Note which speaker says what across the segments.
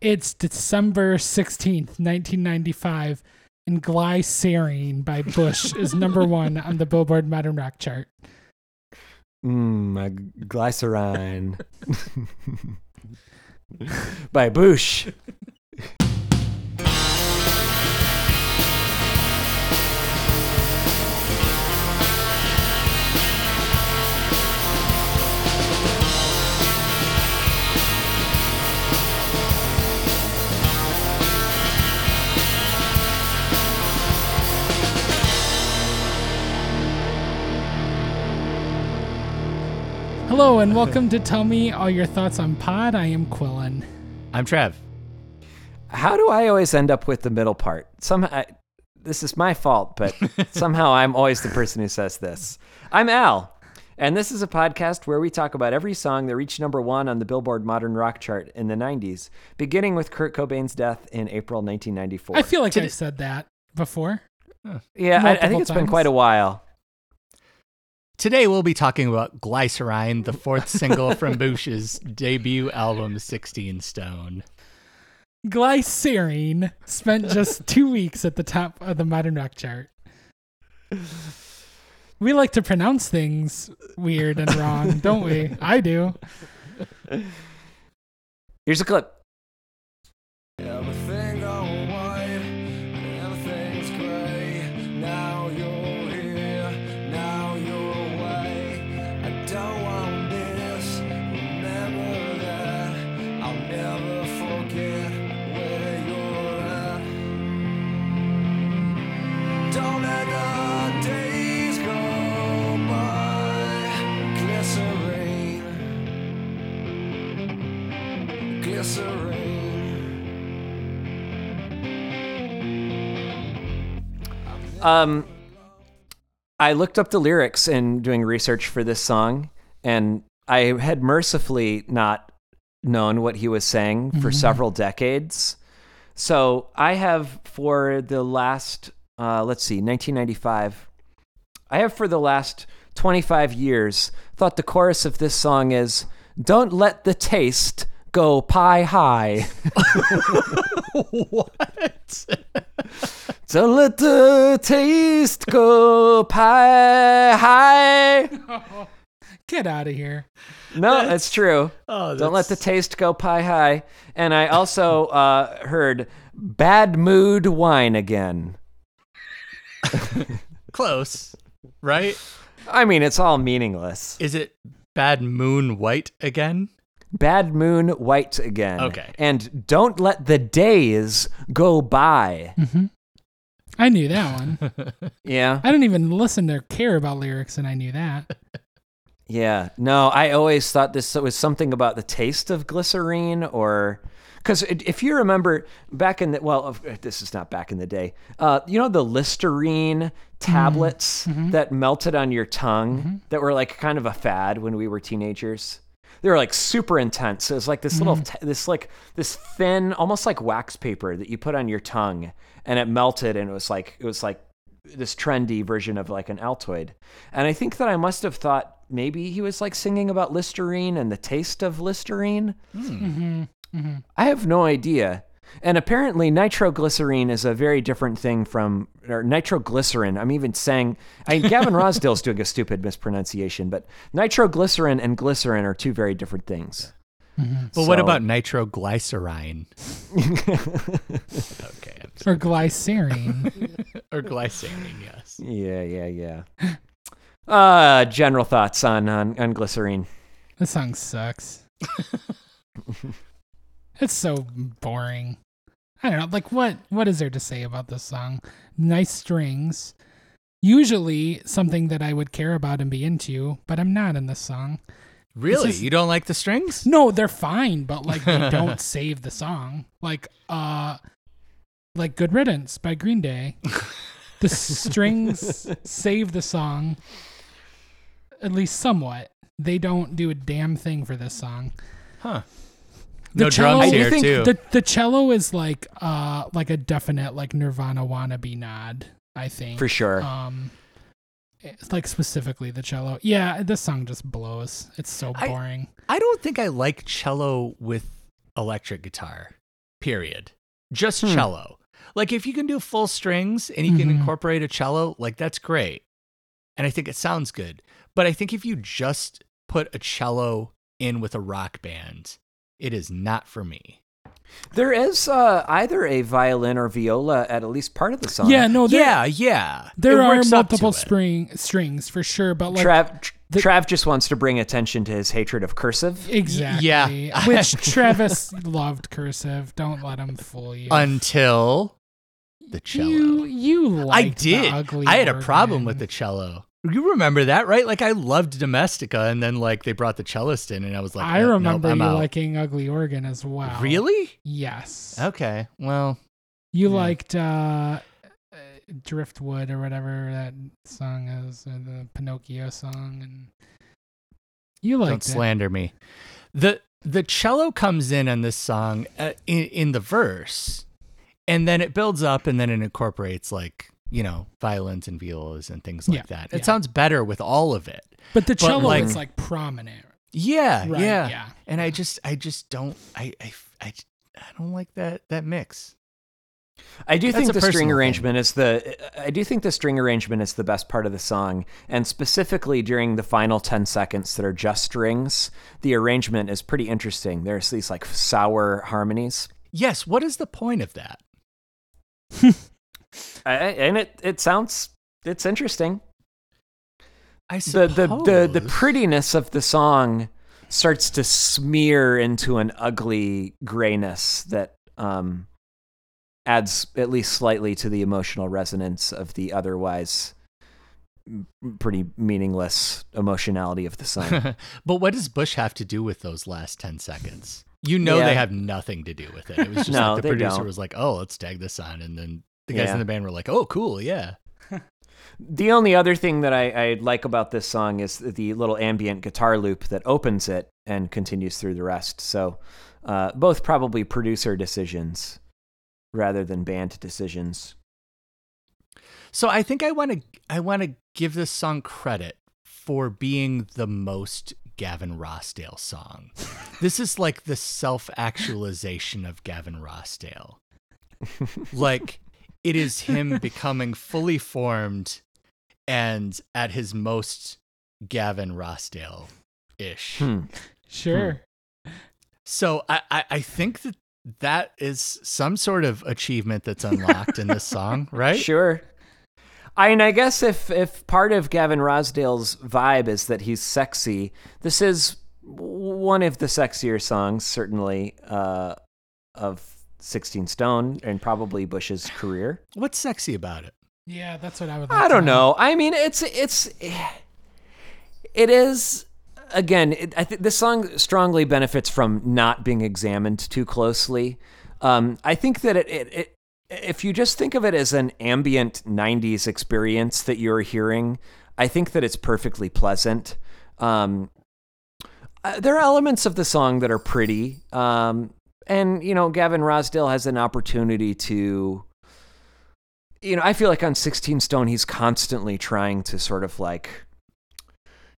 Speaker 1: It's December 16th, 1995, and Glycerine by Bush is number one on the Billboard Modern Rock chart.
Speaker 2: Mmm, glycerine. By Bush.
Speaker 1: Hello, and welcome to Tell Me All Your Thoughts on Pod. I am Quillen.
Speaker 3: I'm Trev.
Speaker 2: How do I always end up with the middle part? Somehow, this is my fault, but somehow I'm always the person who says this. I'm Al, and this is a podcast where we talk about every song that reached number one on the Billboard Modern Rock chart in the 90s, beginning with Kurt Cobain's death in April 1994.
Speaker 1: I feel like
Speaker 3: Today-
Speaker 1: I've said that before.
Speaker 2: yeah, I, I think it's been quite a while.
Speaker 3: Today we'll be talking about Glycerine, the fourth single from Bush's debut album, 16 Stone.
Speaker 1: Glycerine spent just two weeks at the top of the Modern Rock chart. We like to pronounce things weird and wrong, don't we? I do.
Speaker 2: Here's a clip. Um, I looked up the lyrics in doing research for this song, and I had mercifully not known what he was saying for several decades. So I have for the last, uh, let's see, 1995, I have for the last 25 years thought the chorus of this song is Don't let the taste go pie high.
Speaker 3: what?
Speaker 2: Don't let the taste go pie high.
Speaker 1: Get out of here.
Speaker 2: No, it's true.
Speaker 3: Oh,
Speaker 2: Don't let the taste go pie high. And I also uh, heard bad mood wine again.
Speaker 3: Close, right?
Speaker 2: I mean, it's all meaningless.
Speaker 3: Is it Bad Moon White again?
Speaker 2: Bad moon white again.
Speaker 3: Okay.
Speaker 2: And don't let the days go by. Mm-hmm.
Speaker 1: I knew that one.
Speaker 2: Yeah.
Speaker 1: I didn't even listen to care about lyrics, and I knew that.
Speaker 2: Yeah. No, I always thought this was something about the taste of glycerine or because if you remember back in the well, uh, this is not back in the day. Uh, you know the Listerine tablets mm-hmm. Mm-hmm. that melted on your tongue that were like kind of a fad when we were teenagers. They were like super intense. It was like this little, mm. t- this like this thin, almost like wax paper that you put on your tongue, and it melted, and it was like it was like this trendy version of like an Altoid. And I think that I must have thought maybe he was like singing about Listerine and the taste of Listerine. Hmm. Mm-hmm. Mm-hmm. I have no idea. And apparently, nitroglycerine is a very different thing from or nitroglycerin. I'm even saying, I Gavin Rossdale's doing a stupid mispronunciation, but nitroglycerin and glycerin are two very different things.
Speaker 3: Well, what
Speaker 2: So-
Speaker 3: about nitroglycerine? okay. I'm
Speaker 1: Or glycerine.
Speaker 3: Or glycerine, yes.
Speaker 2: Yeah, yeah, yeah. Uh, general thoughts on on, on glycerine.
Speaker 1: this song sucks. It's so boring. I don't know. Like, what? What is there to say about this song? Nice strings. Usually something that I would care about and be into, but I'm not in this song.
Speaker 3: Really?
Speaker 1: is-
Speaker 3: you don't like the strings?
Speaker 1: No, they're fine, but like they don't save the song. Like uh like Good Riddance by Green Day. The strings save the song at least somewhat. They don't do a damn thing for this song.
Speaker 3: Huh.
Speaker 1: The
Speaker 3: no
Speaker 1: cello-
Speaker 3: drums
Speaker 2: I do
Speaker 3: here
Speaker 2: think
Speaker 3: too.
Speaker 1: The the cello is like uh like a definite like Nirvana wannabe nod, I think.
Speaker 2: For sure.
Speaker 1: Um it's like specifically the cello. Yeah, this song just blows. It's so boring.
Speaker 3: I don't think I like cello with electric guitar. period. Just
Speaker 2: Hmm.
Speaker 3: cello. Like if you can do full strings and you can
Speaker 1: Mhm.
Speaker 3: incorporate a cello, like that's great. And I think it sounds good. But I think if you just put a cello in with a rock band, it is not for me.
Speaker 2: There is uh, either a violin or viola at at least part of the song.
Speaker 1: Yeah, no, there,
Speaker 3: yeah, yeah.
Speaker 1: there
Speaker 3: It
Speaker 1: are
Speaker 3: works up
Speaker 1: multiple
Speaker 3: it.
Speaker 1: spring strings for sure, but like
Speaker 2: Trav, Tr-
Speaker 1: the-
Speaker 2: Trav just wants to bring attention to his hatred of cursive.
Speaker 1: exactly.
Speaker 3: yeah.
Speaker 1: which Travis loved cursive. Don't let him fool you.
Speaker 3: until the cello.
Speaker 1: You you
Speaker 3: I
Speaker 1: liked the
Speaker 3: did.
Speaker 1: ugly
Speaker 3: I had a problem with the cello. You remember that, right? Like I loved Domestica, and then like they brought the cellist in, and I was like,
Speaker 1: I
Speaker 3: "Uh, nope,
Speaker 1: remember
Speaker 3: I'm
Speaker 1: you
Speaker 3: out."
Speaker 1: liking Ugly Organ as well.
Speaker 3: Really?
Speaker 1: Yes.
Speaker 3: Okay. Well,
Speaker 1: You
Speaker 3: Yeah.
Speaker 1: liked uh, uh, Driftwood or whatever that song is, or the Pinocchio song, and you
Speaker 3: don't
Speaker 1: liked it.
Speaker 3: slander me. the The cello comes in on this song uh, in in the verse, and then it builds up, and then it incorporates like you know violins and violas and things like
Speaker 1: Yeah,
Speaker 3: that. It
Speaker 1: yeah.
Speaker 3: sounds better with all of it.
Speaker 1: But the cello
Speaker 3: like-
Speaker 1: is like prominent.
Speaker 3: Yeah,
Speaker 1: Right,
Speaker 3: yeah,
Speaker 1: yeah.
Speaker 3: And I just, I just don't, I, I, I, I don't like that that mix.
Speaker 2: I do
Speaker 3: That's
Speaker 2: think
Speaker 3: a
Speaker 2: the string
Speaker 3: personal thing.
Speaker 2: arrangement is the. I do think the string arrangement is the best part of the song, and specifically during the final ten seconds that are just strings, the arrangement is pretty interesting. There's these like sour harmonies,
Speaker 3: Yes. What is the point of that?
Speaker 2: I, and it it sounds it's interesting.
Speaker 3: I
Speaker 2: the
Speaker 3: suppose
Speaker 2: the the the prettiness of the song starts to smear into an ugly grayness that um adds at least slightly to the emotional resonance of the otherwise pretty meaningless emotionality of the song.
Speaker 3: but what does Bush have to do with those last 10 seconds? You know
Speaker 2: Yeah.
Speaker 3: they have nothing to do with it. It was just
Speaker 2: No,
Speaker 3: like the producer
Speaker 2: don't.
Speaker 3: was like, "Oh, let's tag this on." And then the guys
Speaker 2: Yeah.
Speaker 3: in the band were like, "Oh, cool, yeah."
Speaker 2: the only other thing that I, I like about this song is the little ambient guitar loop that opens it and continues through the rest. So uh, both probably producer decisions rather than band decisions.
Speaker 3: So I think I want to I want to give this song credit for being the most Gavin Rossdale song. this is like the self-actualization of Gavin Rossdale. like it is him becoming fully formed and at his most Gavin Rossdale ish.
Speaker 2: Hmm.
Speaker 1: Sure.
Speaker 3: So I, I I think that that is some sort of achievement that's unlocked in this song, right?
Speaker 2: Sure. I mean, I guess if if part of Gavin Rossdale's vibe is that he's sexy, this is one of the sexier songs, certainly, uh, of Sixteen Stone and probably Bush's career.
Speaker 3: What's sexy about it?
Speaker 1: Yeah, that's what I would. Like
Speaker 2: I don't know. I mean, it's it's it is again. It, I think this song strongly benefits from not being examined too closely. Um, I think that it, it it if you just think of it as an ambient '90s experience that you're hearing, I think that it's perfectly pleasant. Um, uh, there are elements of the song that are pretty, um, and you know, Gavin Rossdale has an opportunity to you know, I feel like on 16 Stone, he's constantly trying to sort of like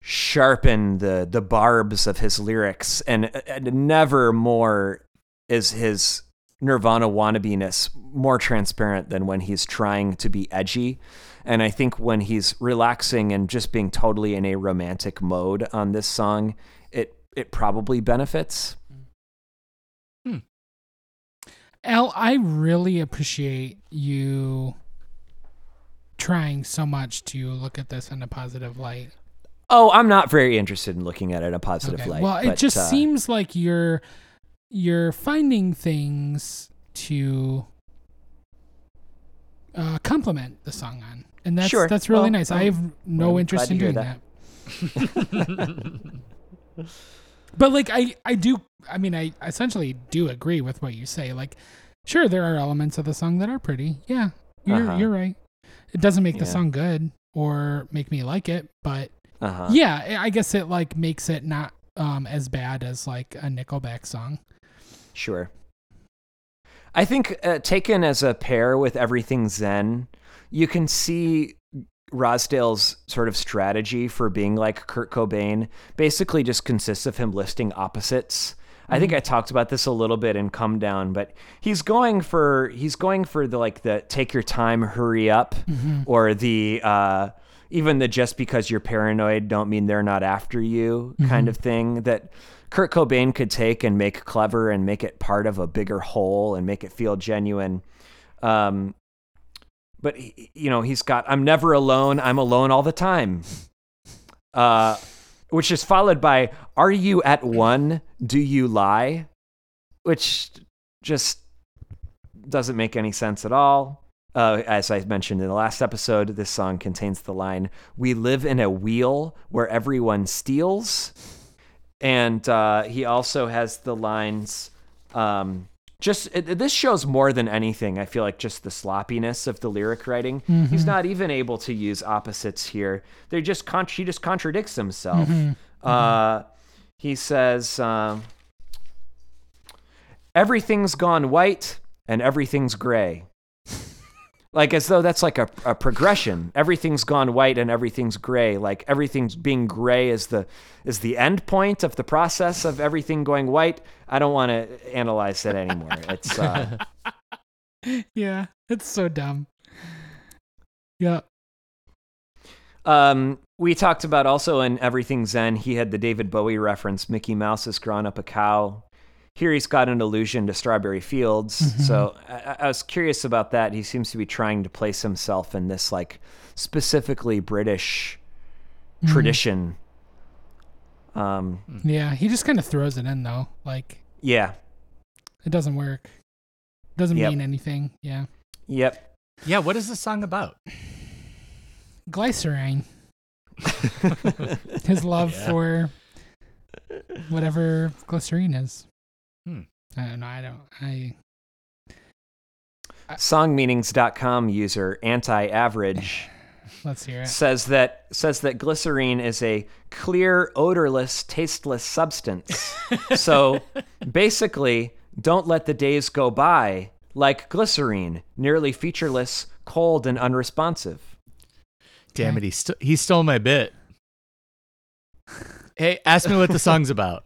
Speaker 2: sharpen the the barbs of his lyrics, and, and never more is his Nirvana wannabiness more transparent than when he's trying to be edgy. And I think when he's relaxing and just being totally in a romantic mode on this song, it it probably benefits.
Speaker 1: Al, I really appreciate you trying so much to look at this in a positive light.
Speaker 2: Oh, I'm not very interested in looking at it in a positive
Speaker 1: Okay.
Speaker 2: light.
Speaker 1: Well, it
Speaker 2: but,
Speaker 1: just
Speaker 2: uh,
Speaker 1: seems like you're you're finding things to uh, compliment the song on, and that's
Speaker 2: Sure.
Speaker 1: that's really
Speaker 2: Well,
Speaker 1: nice. I
Speaker 2: I'm-
Speaker 1: have no
Speaker 2: I'm
Speaker 1: interest in doing
Speaker 2: hear
Speaker 1: that. But like I I do I mean I essentially do agree with what you say. Like sure there are elements of the song that are pretty. Yeah. You're
Speaker 2: Uh-huh.
Speaker 1: you're right. It doesn't make the song good or make me like it, but
Speaker 2: uh-huh.
Speaker 1: yeah, I guess it like makes it not um as bad as like a Nickelback song.
Speaker 2: Sure. I think uh, taken as a pair with everything Zen, you can see Rossdale's sort of strategy for being like Kurt Cobain basically just consists of him listing opposites. I think I talked about this a little bit in Come Down, but he's going for he's going for the like the take your time, hurry up, or the uh, even the just because you're paranoid don't mean they're not after you kind of thing that Kurt Cobain could take and make clever and make it part of a bigger whole and make it feel genuine. Um, but he- you know he's got I'm never alone. I'm alone all the time. Uh, which is followed by Are you at one? Do you lie? Which just doesn't make any sense at all. Uh, as I mentioned in the last episode, this song contains the line We live in a wheel where everyone steals. And uh, he also has the lines. Um, just it, this shows more than anything. I feel like just the sloppiness of the lyric writing. He's not even able to use opposites here. They just con- he just contradicts himself. Uh, he says, um, "Everything's gone white and everything's gray." Like as though that's like a, a progression. Everything's gone white and everything's gray. Like everything's being gray is the is the end point of the process of everything going white. I don't want to analyze that anymore. It's uh
Speaker 1: Yeah, it's so dumb. Yeah.
Speaker 2: um we talked about also in everything zen he had the david bowie reference mickey mouse has grown up a cow here he's got an allusion to strawberry fields so I, I was curious about that he seems to be trying to place himself in this like specifically british tradition um
Speaker 1: Yeah, he just kind of throws it in though. Like
Speaker 2: yeah
Speaker 1: it doesn't work. Doesn't
Speaker 2: Yep.
Speaker 1: mean anything. Yeah.
Speaker 2: yep
Speaker 3: Yeah, what is this song about?
Speaker 1: Glycerine. His love
Speaker 3: Yeah.
Speaker 1: for whatever glycerine is.
Speaker 3: Hmm.
Speaker 1: I don't know. I don't. I.
Speaker 2: songmeanings.com user anti-average
Speaker 1: Let's hear it.
Speaker 2: says that says that glycerine is a clear odorless tasteless substance so basically don't let the days go by like glycerine nearly featureless cold and unresponsive
Speaker 3: Damn it, he, st- he stole my bit. Hey, ask me what the song's about.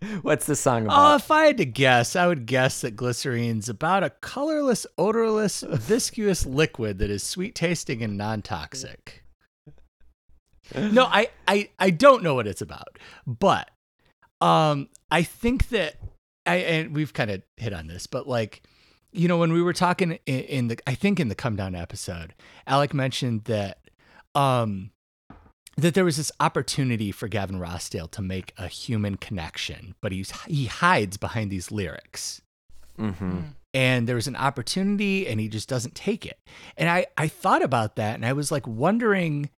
Speaker 2: what's the song about?
Speaker 3: Oh, if I had to guess, I would guess that glycerine's about a colorless, odorless, viscous liquid that is sweet tasting and non toxic. No, I, I I don't know what it's about, but um, I think that I and we've kind of hit on this, but like, you know, when we were talking in, in the, I think in the come down episode, Alec mentioned that um that there was this opportunity for Gavin Rossdale to make a human connection, but he's he hides behind these lyrics.
Speaker 2: mm-hmm.
Speaker 3: And there was an opportunity and he just doesn't take it. And I I thought about that and I was like wondering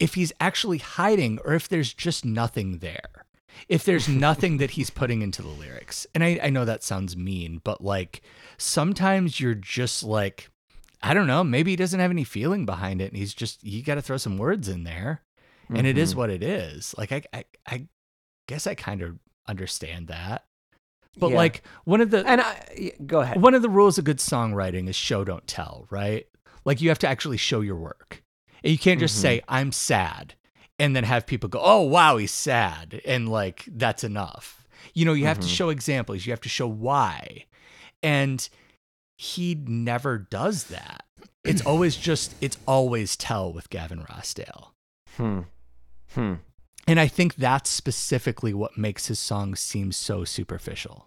Speaker 3: if he's actually hiding or if there's just nothing there. If there's nothing that he's putting into the lyrics. And I, I know that sounds mean, but like sometimes you're just like, I don't know, maybe he doesn't have any feeling behind it and he's just, you got to throw some words in there. And it is
Speaker 2: Mhm.
Speaker 3: what it is. Like, I, I, I guess I kind of understand that. But
Speaker 2: Yeah.
Speaker 3: like one of the,
Speaker 2: and I, go ahead
Speaker 3: one of the rules of good songwriting is show don't tell, right? Like you have to actually show your work. And you can't just
Speaker 2: Mhm.
Speaker 3: say I'm sad and then have people go, "Oh, wow, he's sad." And like that's enough. You know, you have to
Speaker 2: Mhm.
Speaker 3: show examples, you have to show why. And he never does that. It's always just it's always tell with Gavin Rossdale.
Speaker 2: hmm. Hmm.
Speaker 3: And I think that's specifically what makes his songs seem so superficial.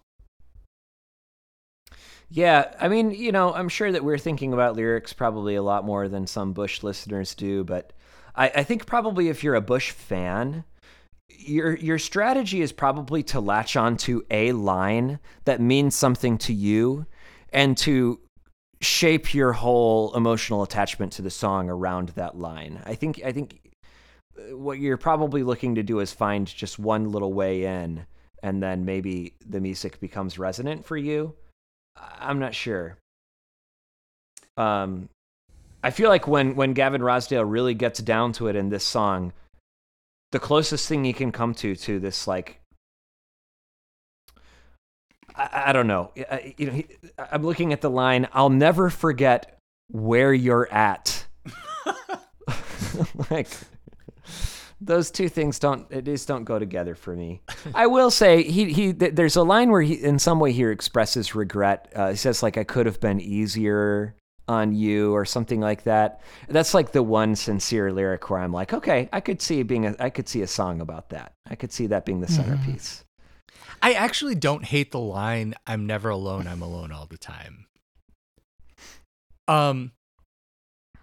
Speaker 2: Yeah, I mean, you know, I'm sure that we're thinking about lyrics probably a lot more than some Bush listeners do, but I, I think probably if you're a Bush fan, your your strategy is probably to latch onto a line that means something to you and to shape your whole emotional attachment to the song around that line. I think I think what you're probably looking to do is find just one little way in and then maybe the music becomes resonant for you. I'm not sure. Um, I feel like when when Gavin Rossdale really gets down to it in this song, the closest thing he can come to to this like I, I don't know. I- You know, he, I'm looking at the line. I'll never forget where you're at. like those two things don't it just don't go together for me. I will say he he th- there's a line where he in some way here expresses regret. Uh, he says like I could have been easier on you or something like that. That's like the one sincere lyric where I'm like, okay, I could see being a I could see a song about that. I could see that being the centerpiece.
Speaker 3: I actually don't hate the line "I'm never alone. I'm alone all the time." Um,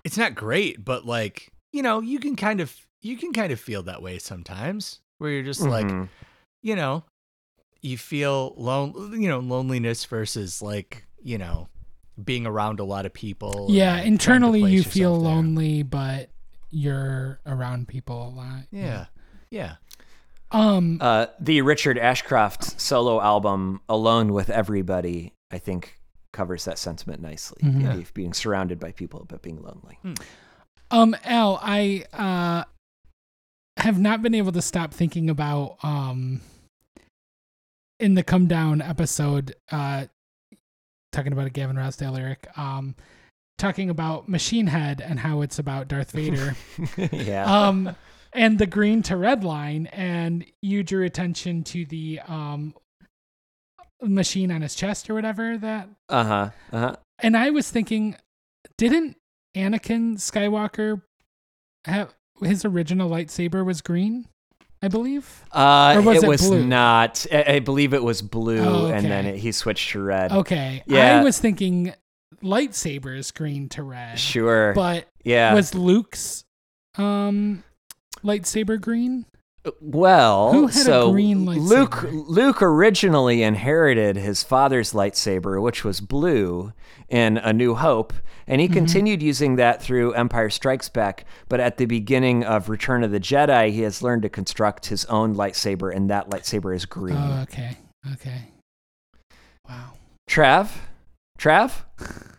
Speaker 3: it's not great, but like you know, you can kind of you can kind of feel that way sometimes, where you're just like,
Speaker 2: Mhm.
Speaker 3: you know, you feel lone, you know, loneliness versus like you know, being around a lot of people.
Speaker 1: Yeah,
Speaker 3: and trying
Speaker 1: internally you feel
Speaker 3: there.
Speaker 1: lonely, but you're around people a lot.
Speaker 3: Yeah, yeah.
Speaker 1: Um.
Speaker 2: Uh, the Richard Ashcroft solo album "Alone with Everybody," I think, covers that sentiment nicely.
Speaker 1: Mhm.
Speaker 3: Yeah.
Speaker 2: of being surrounded by people but being lonely.
Speaker 1: Um. Al, I uh have not been able to stop thinking about um in the come down episode uh talking about a Gavin Rossdale lyric um talking about Machine Head and how it's about Darth Vader.
Speaker 2: yeah.
Speaker 1: um and the green to red line and you drew attention to the um machine on his chest or whatever that
Speaker 2: Uh huh. Uh huh.
Speaker 1: and i was thinking didn't anakin skywalker have his original lightsaber was green i believe
Speaker 2: Uh,
Speaker 1: Or was
Speaker 2: it
Speaker 1: it
Speaker 2: was
Speaker 1: blue?
Speaker 2: not. I, I believe it was blue,
Speaker 1: Oh,
Speaker 2: and then it, he switched to red.
Speaker 1: okay
Speaker 2: Yeah.
Speaker 1: i was thinking lightsabers green to red
Speaker 2: Sure.
Speaker 1: but
Speaker 2: yeah.
Speaker 1: was luke's um lightsaber green
Speaker 2: well,
Speaker 1: Who had a
Speaker 2: so
Speaker 1: green
Speaker 2: Luke? Luke originally inherited his father's lightsaber, which was blue in A New Hope, and he
Speaker 1: Mm-hmm.
Speaker 2: continued using that through Empire Strikes Back. But at the beginning of Return of the Jedi, he has learned to construct his own lightsaber, and that lightsaber is green.
Speaker 1: oh okay okay wow
Speaker 2: Trav, Trav,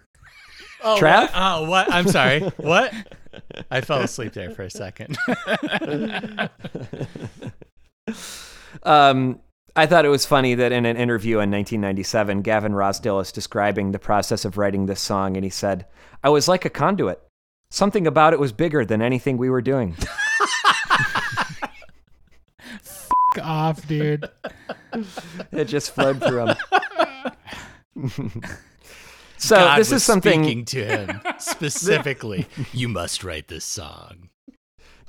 Speaker 3: Oh,
Speaker 2: Trav?
Speaker 3: What? Oh, what? I'm sorry. what? I fell asleep there for a second.
Speaker 2: Um, I thought it was funny that in an interview in 1997, Gavin Rossdale is describing the process of writing this song, and he said, "I was like a conduit. Something about it was bigger than anything we were doing."
Speaker 1: Fuck off dude
Speaker 2: it just flowed through him. so
Speaker 3: God
Speaker 2: this
Speaker 3: was
Speaker 2: is something.
Speaker 3: speaking to him specifically. you must write this song.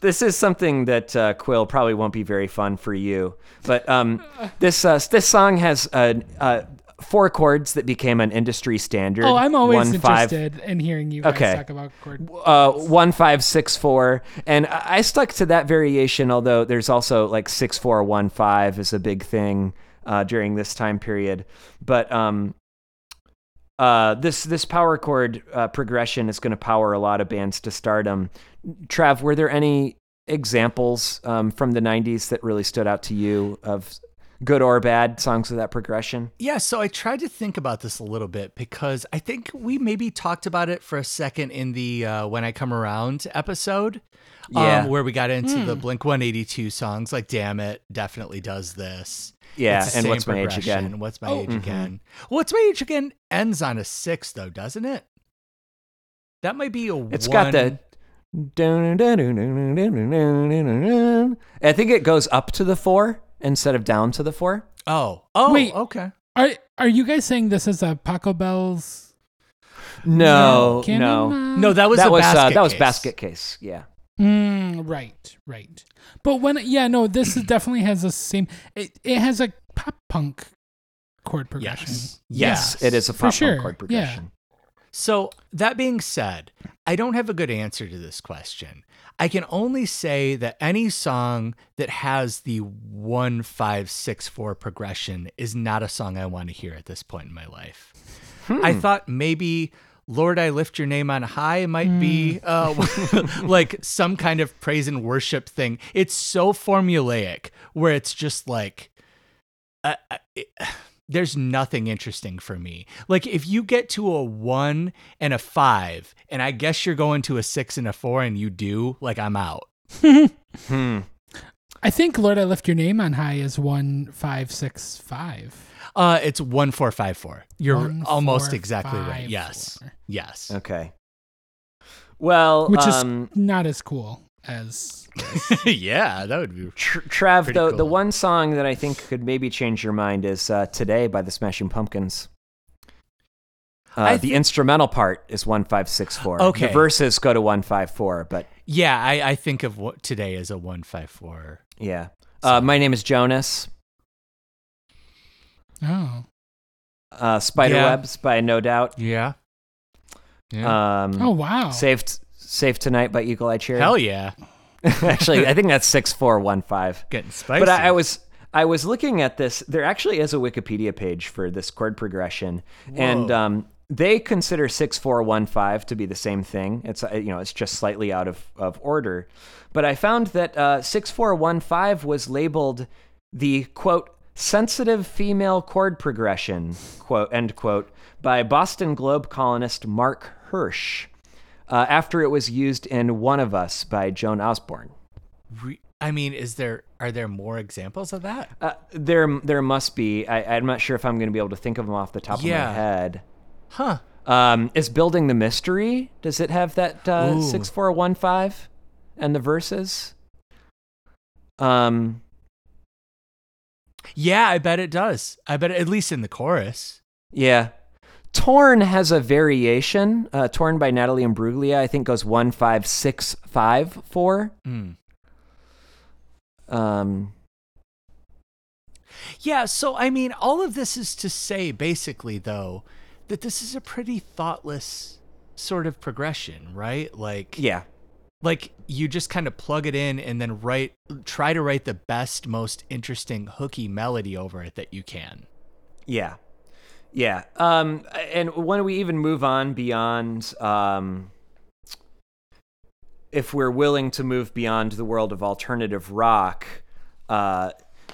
Speaker 2: This is something that uh, Quill probably won't be very fun for you, but um, this uh, this song has uh, uh, four chords that became an industry standard.
Speaker 1: Oh, I'm always
Speaker 2: One, five,
Speaker 1: interested in hearing you guys
Speaker 2: Okay.
Speaker 1: talk about chord.
Speaker 2: uh, one five six four, and I I stuck to that variation. Although there's also like six four one five is a big thing uh, during this time period. But um, uh, this this power chord uh, progression is going to power a lot of bands to stardom. Trav, were there any examples um, from the '90s that really stood out to you of good or bad songs with that progression?
Speaker 3: Yeah, so I tried to think about this a little bit because I think we maybe talked about it for a second in the uh, When I Come Around episode.
Speaker 2: Yeah.
Speaker 3: Um, where we got into the Blink 182 songs, like Damn It, definitely does this.
Speaker 2: Yeah, and what's my age again?
Speaker 3: What's my
Speaker 1: Oh.
Speaker 3: age
Speaker 2: Mhm.
Speaker 3: again? What's my age again ends on a six, though, doesn't it? That might be a
Speaker 2: It's
Speaker 3: one.
Speaker 2: It's got the. I think it goes up to the four instead of down to the four.
Speaker 3: Oh, oh,
Speaker 1: Wait.
Speaker 3: okay.
Speaker 1: Are are you guys saying this is a Pachelbel's?
Speaker 2: No,
Speaker 1: canon,
Speaker 2: no,
Speaker 1: uh,
Speaker 3: No, that was
Speaker 2: that
Speaker 3: a
Speaker 2: was uh,
Speaker 3: basket
Speaker 2: that was
Speaker 3: case.
Speaker 2: basket case. Yeah,
Speaker 1: Mm, right, right. But when yeah, no, this is definitely has the same. It it has a pop punk chord progression.
Speaker 3: Yes.
Speaker 2: yes, it is a
Speaker 1: For
Speaker 2: pop punk
Speaker 1: sure,
Speaker 2: chord
Speaker 1: yeah.
Speaker 2: progression.
Speaker 3: So, that being said, I don't have a good answer to this question. I can only say that any song that has the 1564 progression is not a song I want to hear at this point in my life. I thought maybe Lord, I lift your name on high might be uh, like some kind of praise and worship thing. It's so formulaic where it's just like, uh, uh, it- there's nothing interesting for me. Like if you get to a one and a five, and I guess you're going to a six and a four, and you do, like I'm out.
Speaker 2: Hmm.
Speaker 1: I think Lord, I left your name on high is one five six five.
Speaker 3: Uh, it's one four five four. You're
Speaker 1: One,
Speaker 3: almost
Speaker 1: four,
Speaker 3: exactly right. Yes,
Speaker 1: four.
Speaker 3: yes.
Speaker 2: Okay. Well,
Speaker 1: Which is
Speaker 2: um,
Speaker 1: not as cool as
Speaker 3: yeah, that would be.
Speaker 2: Tr- Trav,
Speaker 3: Pretty
Speaker 2: the the one song that I think could maybe change your mind is uh, "Today" by the Smashing Pumpkins. Uh,
Speaker 3: I
Speaker 2: the instrumental part is one five six four.
Speaker 3: Okay.
Speaker 2: the verses go to one five four, but
Speaker 3: Yeah, I, I think of what today as a one five four.
Speaker 2: yeah. Uh, my name is Jonas.
Speaker 1: Oh.
Speaker 2: Uh, Spiderwebs by No Doubt.
Speaker 3: Yeah. Yeah.
Speaker 2: Um,
Speaker 1: Oh wow.
Speaker 2: Saved Save Tonight by Eagle Eye Cherry.
Speaker 3: Hell yeah.
Speaker 2: actually, I think that's six four one five.
Speaker 3: Getting spicy.
Speaker 2: But I, I was I was looking at this. There actually is a Wikipedia page for this chord progression, and um, they consider six four one five to be the same thing. It's uh, you know it's just slightly out of of order. But I found that uh, six four one five was labeled the quote sensitive female chord progression quote end quote by Boston Globe columnist Marc Hirsh. Uh, after it was used in One of Us by Joan Osborne.
Speaker 3: I mean, is there are there more examples of that?
Speaker 2: Uh, there, there must be. I, I'm not sure if I'm going to be able to think of them off the top of my head.
Speaker 3: Huh.
Speaker 2: Um, is building the mystery? Does it have that uh, six four one five and the verses? Um,
Speaker 3: Yeah, I bet it does. I bet at least in the chorus.
Speaker 2: yeah. Torn has a variation. Uh, Torn by Natalie Imbruglia, I think goes one five six five four.
Speaker 3: Mm.
Speaker 2: Um,
Speaker 3: Yeah, so I mean, all of this is to say basically though that this is a pretty thoughtless sort of progression, right? Like
Speaker 2: yeah,
Speaker 3: like you just kind of plug it in and then write try to write the best most interesting hooky melody over it that you can.
Speaker 2: Yeah. Yeah. Um, and when we even move on beyond, um, if we're willing to move beyond the world of alternative rock, uh,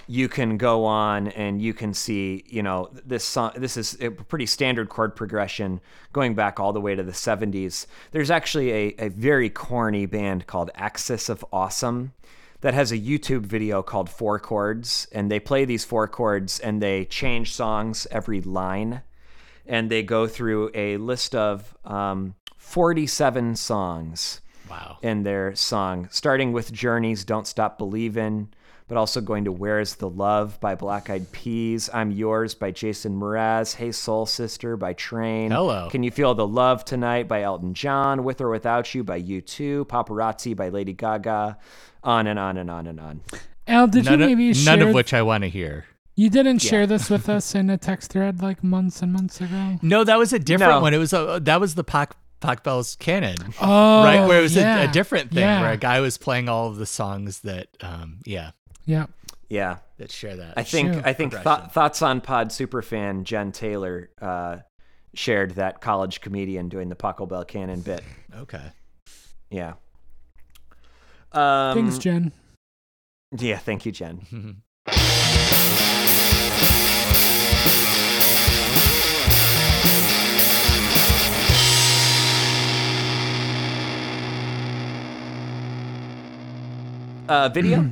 Speaker 2: you can go on and you can see, you know, this song. This is a pretty standard chord progression going back all the way to the 70s. There's actually a, a very corny band called Axis of Awesome that has a YouTube video called Four Chords, and they play these four chords and they change songs every line, and they go through a list of um, 47 songs
Speaker 3: Wow.
Speaker 2: in their song, starting with Journey's "Don't Stop Believin'," but also going to "Where's the Love" by Black Eyed Peas, "I'm Yours" by Jason Mraz, "Hey Soul Sister" by Train,
Speaker 3: Hello.
Speaker 2: "Can You Feel the Love Tonight" by Elton John, "With or Without You" by U2, "Paparazzi" by Lady Gaga, on and on and on and on.
Speaker 1: Al, did
Speaker 3: none
Speaker 1: you
Speaker 3: of,
Speaker 1: maybe
Speaker 3: none of which I want to hear.
Speaker 1: you didn't
Speaker 2: Yeah.
Speaker 1: share this with us in a text thread like months and months ago.
Speaker 3: No, that was a different
Speaker 2: No.
Speaker 3: one. It was a that was the Pac Pachelbel's canon.
Speaker 1: Oh,
Speaker 3: right where it was
Speaker 1: yeah.
Speaker 3: a, a different thing
Speaker 1: Yeah.
Speaker 3: where a guy was playing all of the songs that um yeah
Speaker 1: Yeah.
Speaker 2: Yeah.
Speaker 3: that share that
Speaker 2: I think
Speaker 1: Sure.
Speaker 2: I think
Speaker 3: Progression.
Speaker 2: Thought Thoughts on Pod superfan Jen Taylor uh, shared that college comedian doing the Pachelbel canon bit.
Speaker 3: okay
Speaker 2: Yeah. Um,
Speaker 1: Thanks, Jen.
Speaker 2: Yeah, thank you, Jen. Uh, video?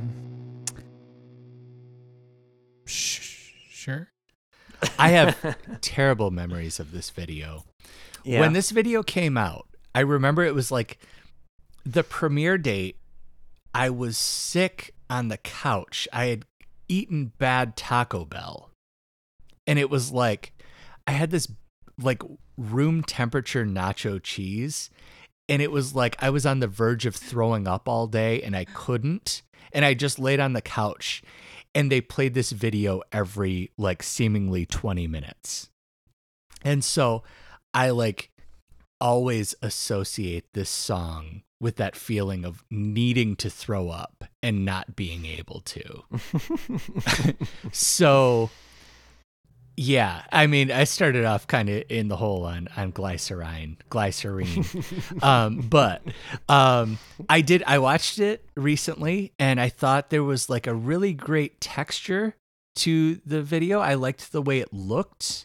Speaker 1: Shh, sure.
Speaker 3: I have terrible memories of this video
Speaker 2: yeah.
Speaker 3: when this video came out I remember it was like the premiere date I was sick on the couch. I had eaten bad Taco Bell. And it was like I had this like room temperature nacho cheese. And it was like I was on the verge of throwing up all day and I couldn't. And I just laid on the couch and they played this video every like seemingly 20 minutes. And so I like always associate this song with that feeling of needing to throw up and not being able to. so yeah, I mean, I started off kind of in the hole on on glycerine, glycerine, um, but um, I did. I watched it recently, and I thought there was like a really great texture to the video. I liked the way it looked.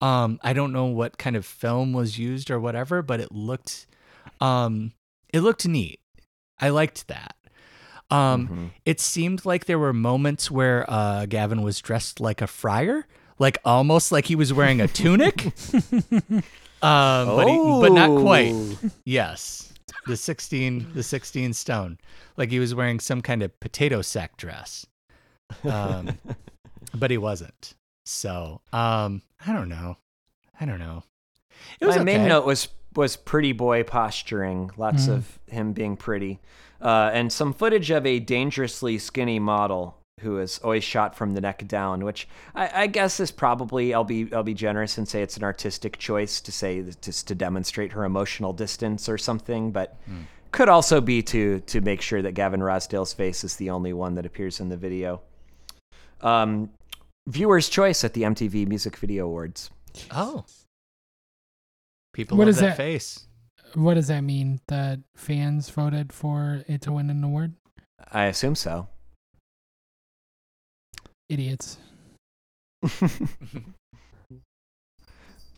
Speaker 3: Um, I don't know what kind of film was used or whatever, but it looked, um, it looked neat. I liked that. Um,
Speaker 2: Mhm.
Speaker 3: it seemed like there were moments where uh, Gavin was dressed like a friar, like almost like he was wearing a tunic. um, but, he, but not quite.
Speaker 2: Oh.
Speaker 3: Yes. the 16 the 16 stone like he was wearing some kind of potato sack dress um but he wasn't so um i don't know i don't know it was
Speaker 2: My main note was was pretty boy posturing. Lots
Speaker 1: Mm.
Speaker 2: of him being pretty, uh, and some footage of a dangerously skinny model who is always shot from the neck down. Which I, I guess is probably I'll be I'll be generous and say it's an artistic choice to say just to demonstrate her emotional distance or something, but. Could also be to to make sure that Gavin Rossdale's face is the only one that appears in the video. Um, viewers' choice at the MTV Music Video Awards.
Speaker 3: oh people
Speaker 1: What
Speaker 3: love
Speaker 1: is
Speaker 3: that
Speaker 1: that?
Speaker 3: face
Speaker 1: What does that mean? That fans voted for it to win an award?
Speaker 2: I assume so.
Speaker 1: Idiots.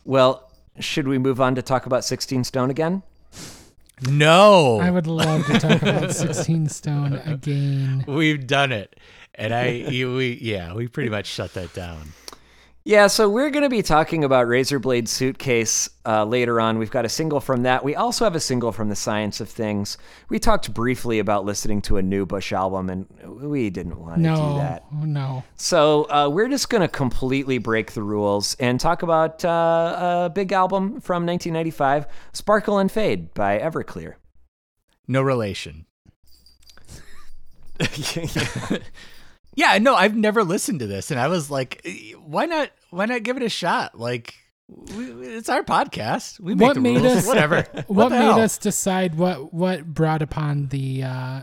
Speaker 2: Well, should we move on to talk about 16 Stone again?
Speaker 3: no
Speaker 1: I would love to talk about 16 Stone again.
Speaker 3: we've done it and i you- we yeah we pretty much shut that down
Speaker 2: Yeah, so we're going to be talking about Razorblade Suitcase uh, later on. We've got a single from that. We also have a single from The Science of Things. We talked briefly about listening to a new Bush album, and we didn't want to do that.
Speaker 1: no. No.
Speaker 2: So uh, we're just going to completely break the rules and talk about uh, a big album from 1995, Sparkle and Fade by Everclear.
Speaker 3: no relation Yeah, no, I've never listened to this, and I was like, eh, why not? Why not give it a shot? Like, we, it's our podcast. We make
Speaker 1: What
Speaker 3: the
Speaker 1: made
Speaker 3: rules.
Speaker 1: us-
Speaker 3: Whatever.
Speaker 1: What,
Speaker 3: the
Speaker 1: made
Speaker 3: hell?
Speaker 1: us decide what what brought upon the uh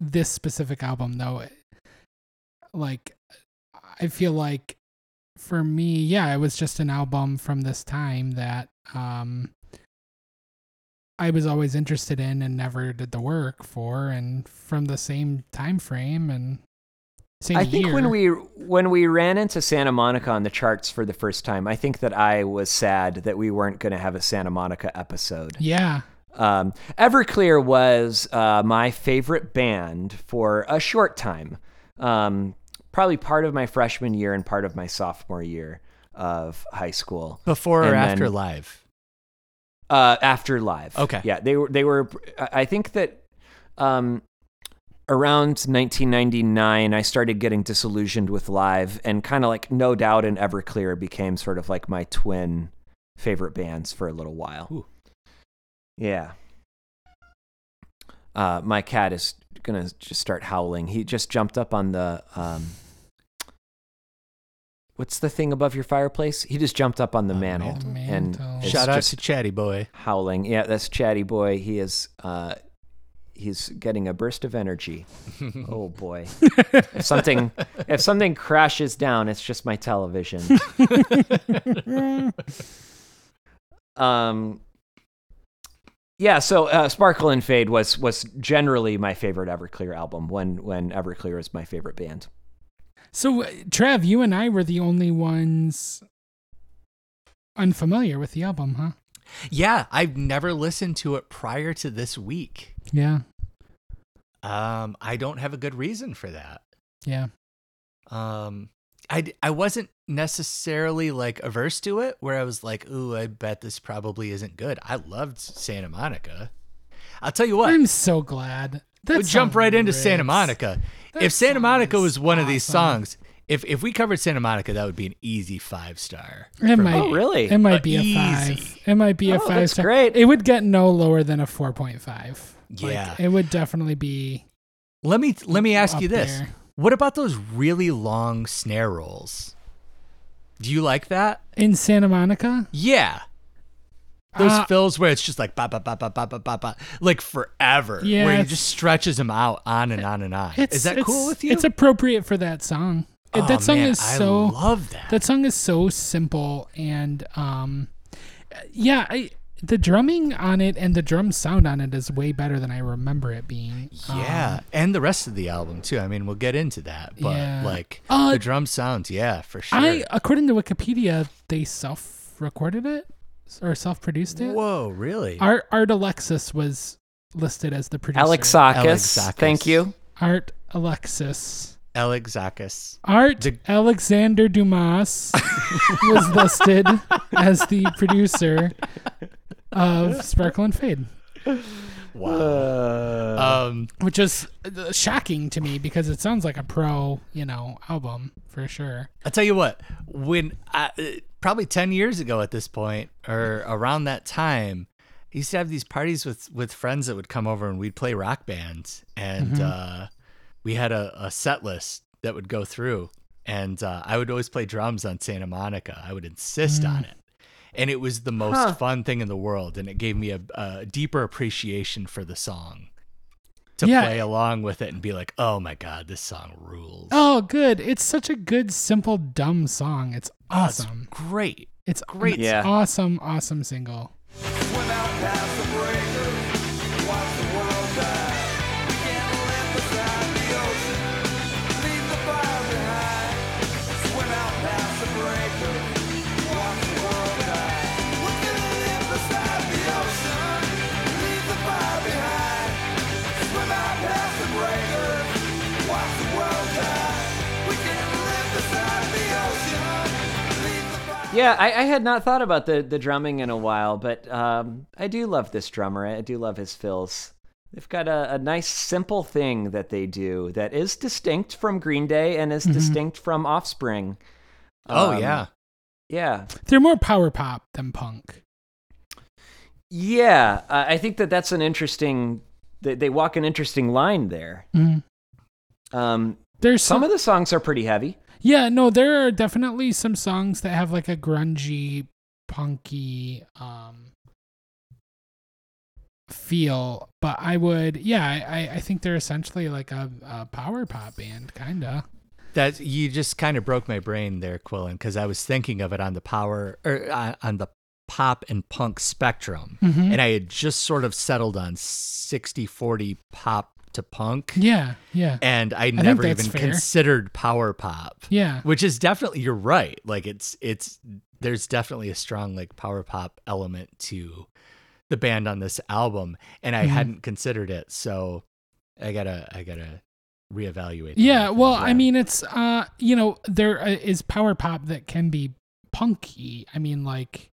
Speaker 1: this specific album though? Like I feel like for me, yeah, it was just an album from this time that um I was always interested in and never did the work for and from the same time frame and same
Speaker 2: I think when we when we ran into Santa Monica on the charts for the first time, I think that I was sad that we weren't going to have a Santa Monica episode.
Speaker 1: Yeah.
Speaker 2: Um, Everclear was uh, my favorite band for a short time, um, probably part of my freshman year and part of my sophomore year of high school.
Speaker 3: before or
Speaker 2: and
Speaker 3: after
Speaker 2: then-
Speaker 3: live?
Speaker 2: Uh, after live.
Speaker 3: Okay.
Speaker 2: Yeah, they were. They were. I I think that um, around 1999, I started getting disillusioned with live, and kind of like No Doubt and Everclear became sort of like my twin favorite bands for a little while.
Speaker 3: Ooh.
Speaker 2: Yeah. Uh, my cat is gonna just start howling. He just jumped up on the um. What's the thing above your fireplace? He just jumped up on the mantle,
Speaker 1: mantle.
Speaker 2: and.
Speaker 3: Shout out to Chatty Boy.
Speaker 2: howling. Yeah, that's Chatty Boy. He is uh he's getting a burst of energy. oh boy. if something if something crashes down, it's just my television. um yeah, so uh, Sparkle and Fade was was generally my favorite Everclear album when when Everclear is my favorite band.
Speaker 1: So, uh, Trev, you and I were the only ones unfamiliar with the album, huh?
Speaker 3: yeah, I've never listened to it prior to this week.
Speaker 1: Yeah.
Speaker 3: Um, I don't have a good reason for that.
Speaker 1: Yeah.
Speaker 3: Um, I, d- I wasn't necessarily like averse to it, where I was like, ooh, I bet this probably isn't good. I loved Santa Monica. I'll tell you what,
Speaker 1: I'm so glad. That
Speaker 3: we'll jump right into Santa. Monica.
Speaker 1: That
Speaker 3: if Santa Monica was one of these songs, if if we covered Santa Monica, that would be an easy five star.
Speaker 1: It might.
Speaker 2: Oh, really?
Speaker 1: It might
Speaker 3: Uh,
Speaker 1: be a five. It might be a five
Speaker 2: that's
Speaker 1: star.
Speaker 2: great.
Speaker 1: It would get no lower than a four point five.
Speaker 3: Yeah.
Speaker 1: it would definitely be.
Speaker 3: Let me let me ask you this:
Speaker 1: there.
Speaker 3: What about those really long snare rolls? Do you like that?
Speaker 1: in Santa Monica.
Speaker 3: Yeah. Those
Speaker 1: Uh,
Speaker 3: fills where it's just like ba ba ba ba ba ba ba ba like forever.
Speaker 1: Yeah,
Speaker 3: Where he just stretches them out on and on and on. Is that cool with you?
Speaker 1: It's appropriate for that song.
Speaker 3: Oh,
Speaker 1: that song
Speaker 3: man,
Speaker 1: is
Speaker 3: I
Speaker 1: so.
Speaker 3: love that.
Speaker 1: that song is so simple and um, yeah, I, the drumming on it and the drum sound on it is way better than I remember it being.
Speaker 3: yeah,
Speaker 1: Um,
Speaker 3: and the rest of the album too. I mean, we'll get into that, but
Speaker 1: Yeah.
Speaker 3: like
Speaker 1: Uh,
Speaker 3: the drum sounds, yeah, for sure.
Speaker 1: I according to Wikipedia, they self-recorded it or self-produced it.
Speaker 3: Whoa, really?
Speaker 1: Art Art Alexis was listed as the producer.
Speaker 2: Alexakis.
Speaker 3: Alexakis.
Speaker 2: Thank you.
Speaker 1: Art Alexis.
Speaker 3: Alexakis.
Speaker 1: Art
Speaker 3: The-
Speaker 1: Alexander Dumas was listed as the producer of Sparkle and Fade.
Speaker 3: Wow.
Speaker 2: Uh,
Speaker 3: Um,
Speaker 1: which is uh, shocking to me because it sounds like a pro, you know, album for sure.
Speaker 3: I'll tell you what, when I, uh, probably 10 years ago at this point, or around that time, I used to have these parties with, with friends that would come over and we'd play rock bands. And uh, we had a, a set list that would go through. And uh, I would always play drums on Santa Monica. I would insist on it. And it was the most
Speaker 2: Huh.
Speaker 3: fun thing in the world. And it gave me a, a deeper appreciation for the song to
Speaker 1: Yeah.
Speaker 3: play along with it and be like, oh my God, this song rules.
Speaker 1: Oh, good. It's such a good, simple, dumb song. It's
Speaker 3: Oh, it's
Speaker 1: awesome.
Speaker 3: great.
Speaker 1: It's
Speaker 3: great.
Speaker 1: It's
Speaker 2: Yeah.
Speaker 1: awesome, awesome single.
Speaker 2: Yeah, I, I had not thought about the, the drumming in a while, but um, I do love this drummer. I do love his fills. They've got a, a nice, simple thing that they do that is distinct from Green Day and is distinct from Offspring.
Speaker 3: Oh,
Speaker 2: Um,
Speaker 3: yeah.
Speaker 2: Yeah.
Speaker 1: They're more power pop than punk.
Speaker 2: Yeah. Uh, I think that that's an interesting, they, they walk an interesting line there.
Speaker 1: Mhm.
Speaker 2: Um,
Speaker 1: There's
Speaker 2: some
Speaker 1: some,
Speaker 2: of the songs are pretty heavy.
Speaker 1: Yeah, no, there are definitely some songs that have like a grungy, punky um feel, but I would, yeah, I, I think they're essentially like a, a power pop band, kinda.
Speaker 3: That you just kind of broke my brain there, Quillen, because I was thinking of it on the power or uh, on the pop and punk spectrum,
Speaker 1: Mhm.
Speaker 3: and I had just sort of settled on 60-40 pop to punk,
Speaker 1: Yeah, yeah,
Speaker 3: and I
Speaker 1: think
Speaker 3: never even
Speaker 1: fair.
Speaker 3: considered power pop,
Speaker 1: yeah.
Speaker 3: which is definitely you're right. Like it's it's there's definitely a strong like power pop element to the band on this album, and I
Speaker 1: Mhm.
Speaker 3: hadn't considered it, so I gotta I gotta reevaluate.
Speaker 1: Yeah, well. I mean, it's uh, you know, there uh, power pop that can be punky. I mean, like,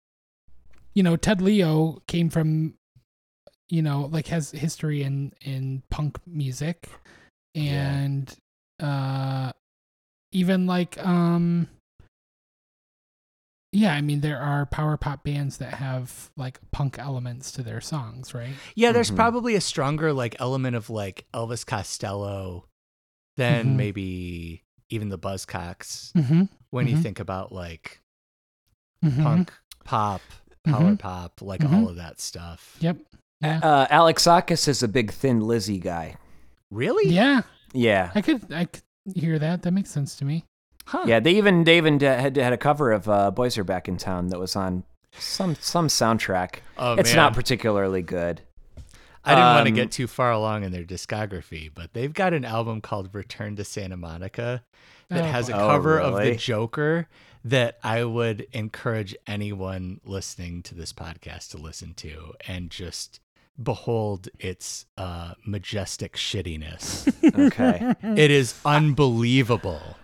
Speaker 1: you know, Ted Leo came from, you know, like has history in in punk music, and uh, even like um, yeah, I mean, there are power pop bands that have like punk elements to their songs, right?
Speaker 3: Yeah, there's
Speaker 2: Mhm.
Speaker 3: probably a stronger like element of like Elvis Costello than
Speaker 1: Mhm.
Speaker 3: maybe even the Buzzcocks
Speaker 1: Mm-hmm.
Speaker 3: when you
Speaker 1: Mhm.
Speaker 3: think about like
Speaker 1: mm-hmm.
Speaker 3: punk, pop, power
Speaker 1: Mhm.
Speaker 3: pop, like all of that stuff.
Speaker 1: Yep. Yeah.
Speaker 2: Uh, Alexakis is a big Thin Lizzy guy.
Speaker 3: Really?
Speaker 1: yeah.
Speaker 2: Yeah.
Speaker 1: I could I could hear that. That makes sense to me.
Speaker 3: Huh.
Speaker 2: Yeah, they even they even had had a cover of uh, "Boys Are Back in Town" that was on some some soundtrack.
Speaker 3: Oh,
Speaker 2: it's
Speaker 3: man.
Speaker 2: not particularly good.
Speaker 3: I didn't want to
Speaker 2: um,
Speaker 3: get too far along in their discography, but they've got an album called Return to Santa Monica that
Speaker 1: Oh,
Speaker 3: has a
Speaker 1: boy.
Speaker 2: Oh,
Speaker 3: cover of the Joker that I would encourage anyone listening to this podcast to listen to and just behold its uh, majestic shittiness.
Speaker 2: Okay.
Speaker 3: it is unbelievable.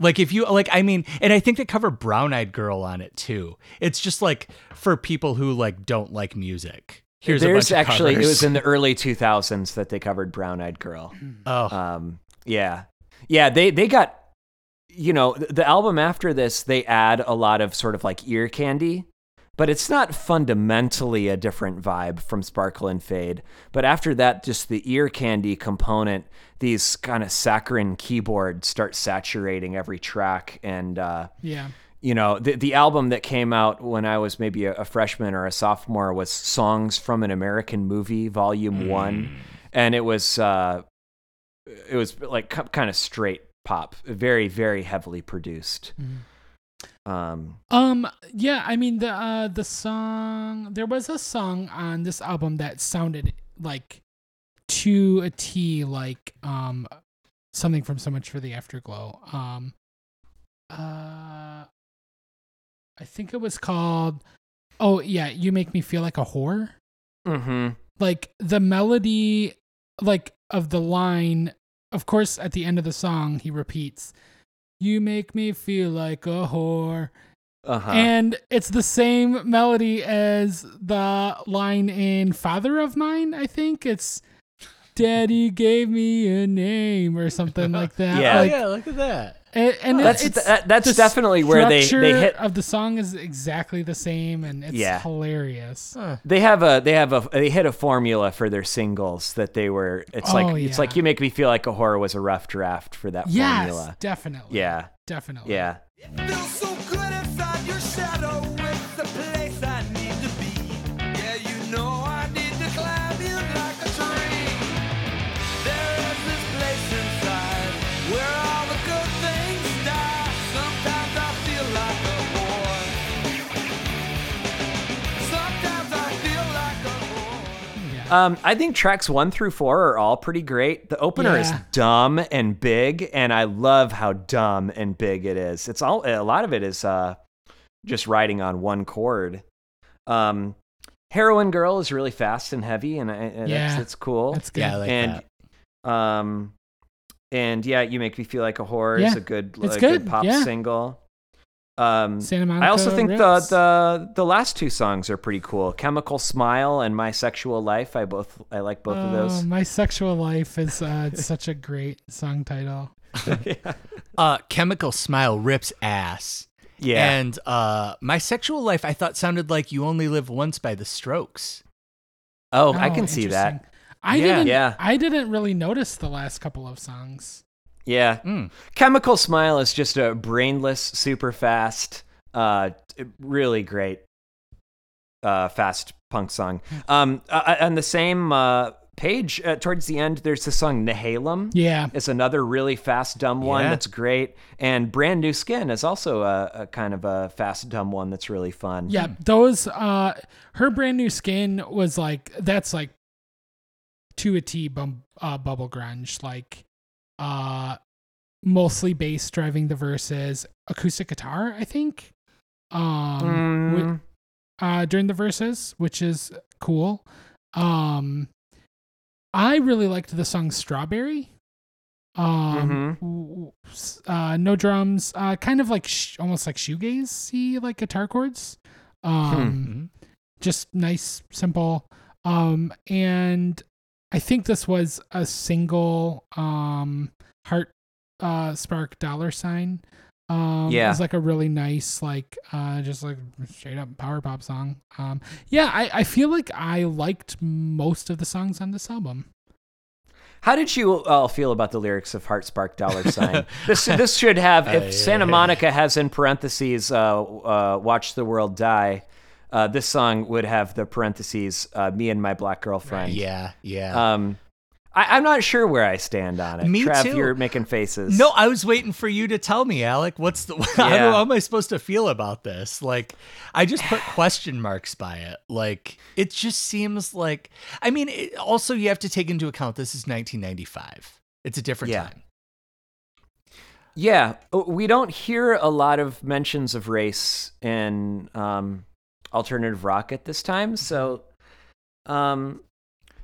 Speaker 3: Like if you like I mean and I think they cover Brown Eyed Girl on it too. It's just like for people who like don't like music. Here's
Speaker 2: There's actually it was in the early 2000s that they covered "Brown Eyed Girl."
Speaker 3: Oh,
Speaker 2: Um, yeah, yeah. They they got you know the album after this they add a lot of sort of like ear candy, but it's not fundamentally a different vibe from Sparkle and Fade. But after that, just the ear candy component, these kind of saccharine keyboards start saturating every track and. uh
Speaker 1: yeah.
Speaker 2: you know the the album that came out when I was maybe a, a freshman or a sophomore was Songs from an American Movie Volume 1 and it was uh it was like kind of straight pop very very heavily produced um
Speaker 1: Um yeah, I mean the uh the song there was a song on this album that sounded like to a T like um something from So Much for the Afterglow. Um uh I think it was called Oh yeah, You Make Me Feel Like a Whore.
Speaker 2: Mm-hmm.
Speaker 1: like the melody like of the line of course at the end of the song he repeats you make me feel like a whore
Speaker 2: Uh-huh.
Speaker 1: And it's the same melody as the line in Father of Mine, I think. It's Daddy gave me a name or something like that.
Speaker 2: Yeah.
Speaker 3: Oh yeah, look at that.
Speaker 1: And, and
Speaker 2: That's
Speaker 1: it's,
Speaker 2: that, that's
Speaker 1: the
Speaker 2: definitely where they they hit
Speaker 1: of the song is exactly the same and it's
Speaker 2: Yeah.
Speaker 1: hilarious.
Speaker 2: They have a they have a they hit a formula for their singles that they were. It's
Speaker 1: Oh,
Speaker 2: like it's like you make me feel like a horror was a rough draft for that
Speaker 1: Yes,
Speaker 2: formula.
Speaker 1: definitely.
Speaker 2: Yeah,
Speaker 1: Definitely.
Speaker 2: yeah. Um, I think tracks one through four are all pretty great. The opener is dumb and big, and I love how dumb and big it is. It's all a lot of it is uh, just riding on one chord. Um, Heroin Girl is really fast and heavy, and, I- and
Speaker 1: Yeah.
Speaker 2: that's, that's cool.
Speaker 1: That's good.
Speaker 3: Yeah, like
Speaker 2: and
Speaker 3: that.
Speaker 2: um, and yeah, you make me feel like a whore is a good,
Speaker 1: it's
Speaker 2: a
Speaker 1: good,
Speaker 2: good pop
Speaker 1: yeah.
Speaker 2: single. Um,
Speaker 1: Santa Monica
Speaker 2: I also think the,
Speaker 1: Ritz.
Speaker 2: the the last two songs are pretty cool. Chemical Smile and My Sexual Life. I both I like both of
Speaker 1: Oh,
Speaker 2: those.
Speaker 1: My sexual life is uh, such a great song title.
Speaker 3: Uh, Chemical Smile rips ass.
Speaker 2: Yeah.
Speaker 3: And uh, my sexual life, I thought sounded like "You Only Live Once" by The Strokes.
Speaker 2: oh, I
Speaker 1: Oh,
Speaker 2: can see that.
Speaker 1: I
Speaker 3: Yeah.
Speaker 1: didn't.
Speaker 2: Yeah.
Speaker 1: I didn't really notice the last couple of songs.
Speaker 2: Yeah.
Speaker 3: Mm.
Speaker 2: Chemical Smile is just a brainless, super fast, uh, really great, uh, fast punk song. Um, uh, on the same uh, page, uh, towards the end, there's the song Nehalem.
Speaker 1: Yeah.
Speaker 2: It's another really fast, dumb one
Speaker 3: Yeah.
Speaker 2: that's great. And Brand New Skin is also a, a kind of a fast, dumb one that's really fun.
Speaker 1: Yeah, those uh her brand new skin was like that's like to a T bum, uh, bubble grunge like uh mostly bass driving the verses, acoustic guitar, I think. Um wi-
Speaker 2: Mm,
Speaker 1: uh during the verses, which is cool. Um I really liked the song Strawberry. Um, w- w- s- uh, no drums, uh, kind of like sh- almost like shoegaze See, like guitar chords. Um,
Speaker 3: Mhm.
Speaker 1: just nice, simple. Um, and I think this was a single um heart uh spark dollar sign. Um
Speaker 2: Yeah.
Speaker 1: it was like a really nice, like uh just like straight up power pop song. Um yeah, I, I feel like I liked most of the songs on this album.
Speaker 2: How did you all feel about the lyrics of Heart Spark Dollar Sign? this this should have if
Speaker 3: Uh,
Speaker 2: Santa
Speaker 3: yeah.
Speaker 2: Monica has in parentheses uh, uh, "Watch the World Die." Uh, this song would have the parentheses uh, "Me and my black girlfriend."
Speaker 3: Yeah, yeah.
Speaker 2: Um, I, I'm not sure where I stand on it.
Speaker 3: Me
Speaker 2: Trav,
Speaker 3: too.
Speaker 2: you're making faces.
Speaker 3: no, I was waiting for you to tell me, Alec. What's the? how,
Speaker 2: Yeah.
Speaker 3: how am I supposed to feel about this? Like, I just put question marks by it. Like, it just seems like. I mean, it, also you have to take into account this is 1995. It's a different
Speaker 2: Yeah.
Speaker 3: time.
Speaker 2: Yeah, uh, we don't hear a lot of mentions of race in um, alternative rock at this time. So, um,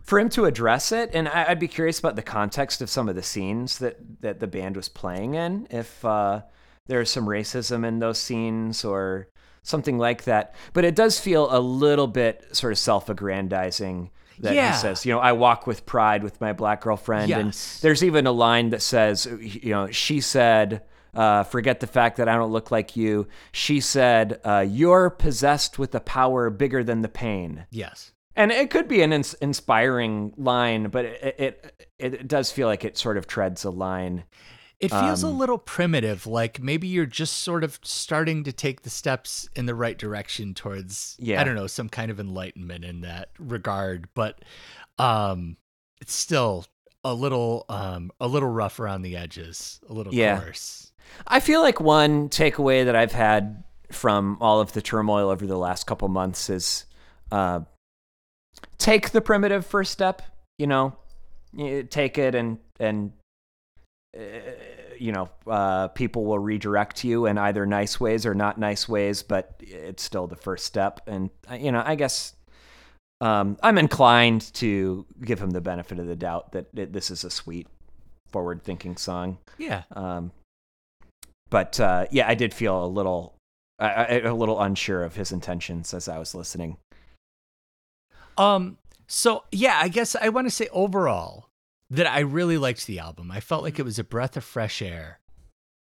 Speaker 2: for him to address it, and I, I'd be curious about the context of some of the scenes that that the band was playing in. If uh, there's some racism in those scenes or something like that, but it does feel a little bit sort of self-aggrandizing. That
Speaker 3: Yeah.
Speaker 2: he says, you know, I walk with pride with my black girlfriend, and there's even a line that says, you know, she said, uh, forget the fact that I don't look like you. She said, uh, you're possessed with a power bigger than the pain.
Speaker 3: Yes.
Speaker 2: And it could be an ins- inspiring line, but it, it it does feel like it sort of treads a line.
Speaker 3: It feels a
Speaker 2: Um,
Speaker 3: little primitive, like maybe you're just sort of starting to take the steps in the right direction towards
Speaker 2: Yeah.
Speaker 3: I don't know, some kind of enlightenment in that regard, but um it's still a little um a little rough around the edges, a little
Speaker 2: Yeah.
Speaker 3: coarse.
Speaker 2: I feel like one takeaway that I've had from all of the turmoil over the last couple months is uh, take the primitive first step. You know, take it and and uh, you know uh, people will redirect you in either nice ways or not nice ways, but it's still the first step. And uh, you know, I guess. Um, I'm inclined to give him the benefit of the doubt that it, this is a sweet, forward-thinking song.
Speaker 3: Yeah.
Speaker 2: Um, but uh, yeah, I did feel a little I, I, a little unsure of his intentions as I was listening.
Speaker 3: Um. So yeah, I guess I want to say overall that I really liked the album. I felt like it was a breath of fresh air.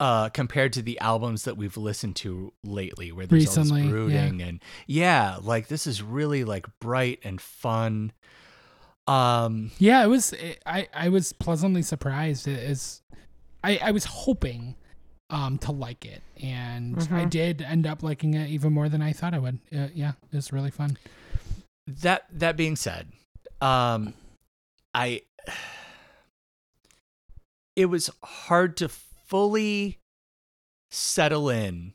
Speaker 3: Uh, compared to the albums that we've listened to lately, where there's all
Speaker 1: Recently,
Speaker 3: this
Speaker 1: yeah.
Speaker 3: brooding and yeah, like this is really like bright and fun. Um,
Speaker 1: Yeah, it was. It, I I was pleasantly surprised. It is, I I was hoping, um, to like it, and I did end up liking it even more than I thought I would. Uh, yeah, it was really fun.
Speaker 3: that that being said, um, I it was hard to fully settle in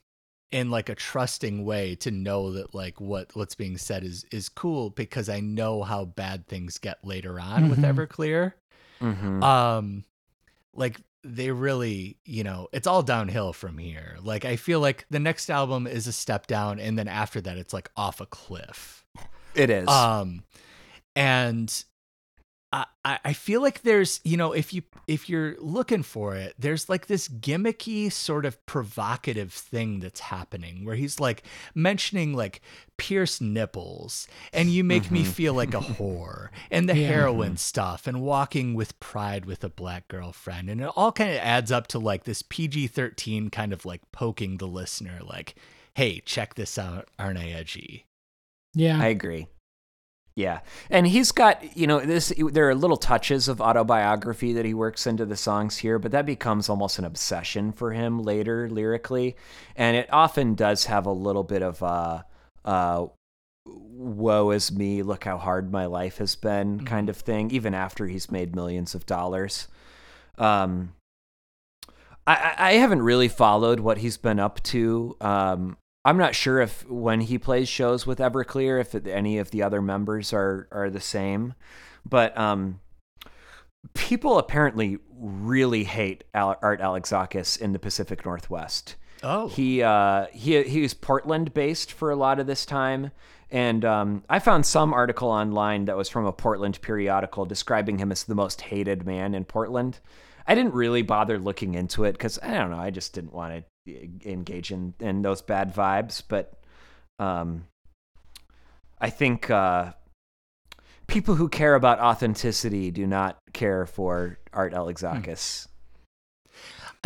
Speaker 3: in like a trusting way to know that like what what's being said is is cool because I know how bad things get later on with
Speaker 1: Mhm.
Speaker 3: Everclear.
Speaker 2: Mm-hmm.
Speaker 3: Um like they really, you know, it's all downhill from here. Like I feel like the next album is a step down and then after that it's like off a cliff.
Speaker 2: it is.
Speaker 3: Um, and I I I feel like there's you know if you if you're looking for it, there's like this gimmicky sort of provocative thing that's happening where he's like mentioning like pierced nipples and you make me mm-hmm. feel like a whore and the
Speaker 1: Yeah.
Speaker 3: heroin stuff and walking with pride with a black girlfriend and it all kind of adds up to like this PG-13 kind of like poking the listener like hey check this out aren't I edgy
Speaker 1: Yeah,
Speaker 2: I agree. Yeah. And he's got, you know, this there are little touches of autobiography that he works into the songs here, but that becomes almost an obsession for him later lyrically. And it often does have a little bit of uh uh woe is me, look how hard my life has been kind of thing, even after he's made millions of dollars. Um I, I I haven't really followed what he's been up to. Um, I'm not sure if when he plays shows with Everclear, if any of the other members are are the same, but um, people apparently really hate Al- Art Alexakis in the Pacific Northwest.
Speaker 3: oh
Speaker 2: He uh, he he was Portland based for a lot of this time, and um, I found some article online that was from a Portland periodical describing him as the most hated man in Portland. I didn't really bother looking into it because I don't know. I just didn't want to engage in in those bad vibes. But um, I think uh, people who care about authenticity do not care for Art Alexakis.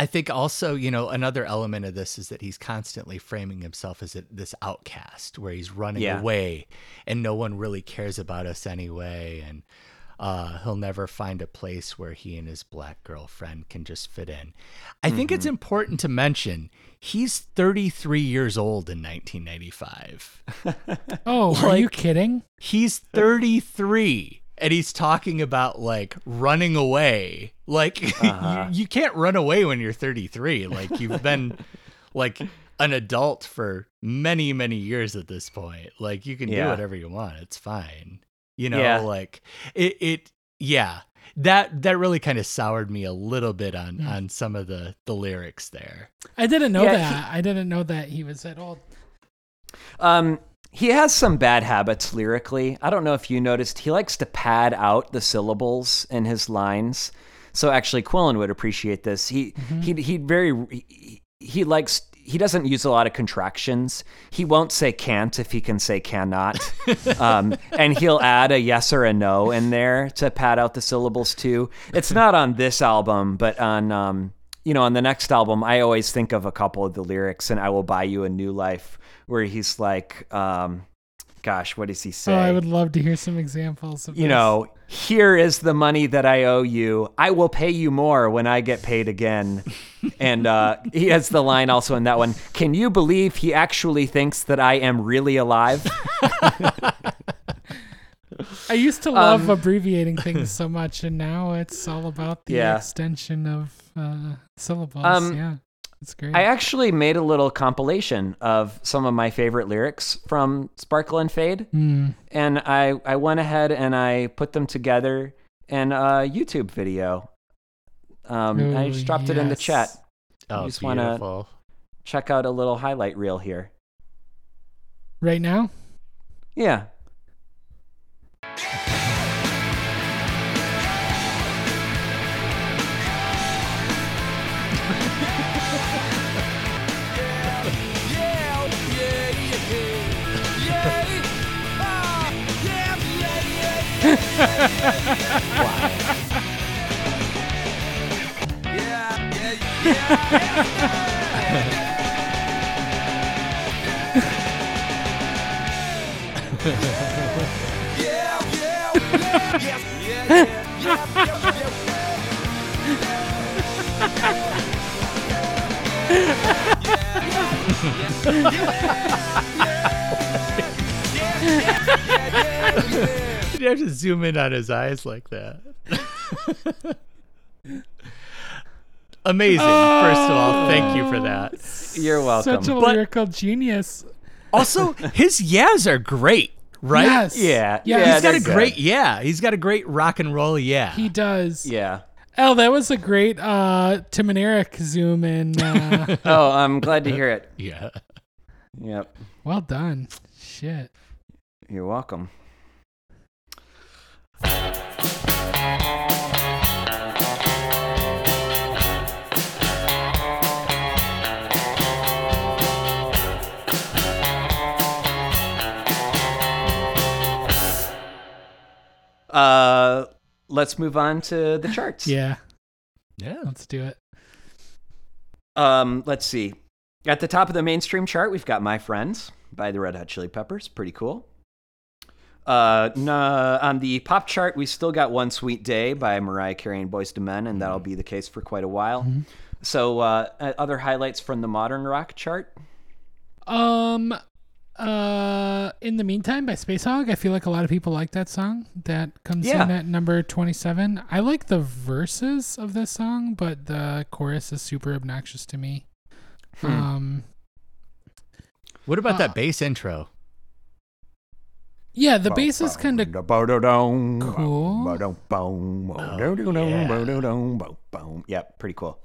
Speaker 3: I think also, you know, another element of this is that he's constantly framing himself as a, this outcast where he's running
Speaker 2: Yeah.
Speaker 3: away and no one really cares about us anyway. And uh, he'll never find a place where he and his black girlfriend can just fit in. I think it's important to mention he's 33 years old in 1995.
Speaker 1: Oh, are you
Speaker 3: Like-
Speaker 1: kidding?
Speaker 3: He's 33 and he's talking about like running away. Like
Speaker 2: Uh-huh.
Speaker 3: you, you can't run away when you're 33. Like you've been like an adult for many, many years at this point. Like you can do whatever you want. It's fine. You know,
Speaker 2: Yeah.
Speaker 3: like it it yeah. That that really kind of soured me a little bit on
Speaker 1: Mm.
Speaker 3: on some of the the lyrics there.
Speaker 1: I didn't know
Speaker 2: Yeah,
Speaker 1: that. I didn't know that he was at all.
Speaker 2: Um, he has some bad habits lyrically. I don't know if you noticed. He likes to pad out the syllables in his lines. So actually, Quillen would appreciate this. He he he very he, he likes. He doesn't use a lot of contractions. He won't say can't if he can say cannot. um, and he'll add a yes or a no in there to pad out the syllables too. It's not on this album, but on um, you know, on the next album, I always think of a couple of the lyrics and I will buy you a new life where he's like, um, gosh, what does he say?
Speaker 1: Oh, I would love to hear some examples of
Speaker 2: you
Speaker 1: this.
Speaker 2: know, here is the money that I owe you. I will pay you more when I get paid again. and uh, he has the line also in that one. Can you believe he actually thinks that I am really alive?
Speaker 1: I used to love
Speaker 2: Um,
Speaker 1: abbreviating things so much, and now it's all about the
Speaker 2: Yeah.
Speaker 1: extension of uh, syllables.
Speaker 2: Um,
Speaker 1: yeah, it's great.
Speaker 2: I actually made a little compilation of some of my favorite lyrics from Sparkle and Fade.
Speaker 1: Hmm.
Speaker 2: and I I went ahead and I put them together in a YouTube video. Um, I just dropped it in the chat.
Speaker 3: Oh,
Speaker 2: just wanna- Check out a little highlight reel here.
Speaker 1: Right now,
Speaker 2: Yeah.
Speaker 4: Yeah, Yeah, yeah, yeah, yeah, yeah, yes, yeah, yeah, yeah, yeah, yeah.
Speaker 3: You have to zoom in on his eyes like that. Amazing. First of all, thank you for that.
Speaker 2: You're welcome.
Speaker 1: Such a
Speaker 3: But-
Speaker 1: lyrical genius.
Speaker 3: Also, his yeahs are great, right?
Speaker 1: Yes.
Speaker 2: Yeah,
Speaker 1: Yeah.
Speaker 2: yeah,
Speaker 3: He's got
Speaker 2: they're
Speaker 3: a
Speaker 2: good.
Speaker 3: great yeah. He's got a great rock and roll yeah.
Speaker 1: He does.
Speaker 2: Yeah.
Speaker 1: Oh, that was a great uh, Tim and Eric zoom in. Uh,
Speaker 2: Oh, I'm glad to hear it.
Speaker 3: yeah.
Speaker 2: Yep.
Speaker 1: well done. Shit.
Speaker 2: You're welcome. Uh, let's move on to the charts.
Speaker 1: Yeah.
Speaker 3: Yeah.
Speaker 1: Let's do it.
Speaker 2: Um, let's see. At the top of the mainstream chart, we've got "My Friends" by the Red Hot Chili Peppers. Pretty cool. Uh, nah, on the pop chart, we still got "One Sweet Day" by Mariah Carey and Boyz II Men, and that'll be the case for quite a while. So, uh, uh, other highlights from the modern rock chart.
Speaker 1: Um, uh, in the meantime, by Spacehog, I feel like a lot of people like that song. That comes
Speaker 2: Yeah.
Speaker 1: in at number twenty-seven. I like the verses of this song, but the chorus is super obnoxious to me. Um,
Speaker 3: What about
Speaker 1: Uh,
Speaker 3: that bass intro?
Speaker 1: Yeah, the bass is kind of
Speaker 2: Cool.
Speaker 3: yeah.
Speaker 2: Pretty cool.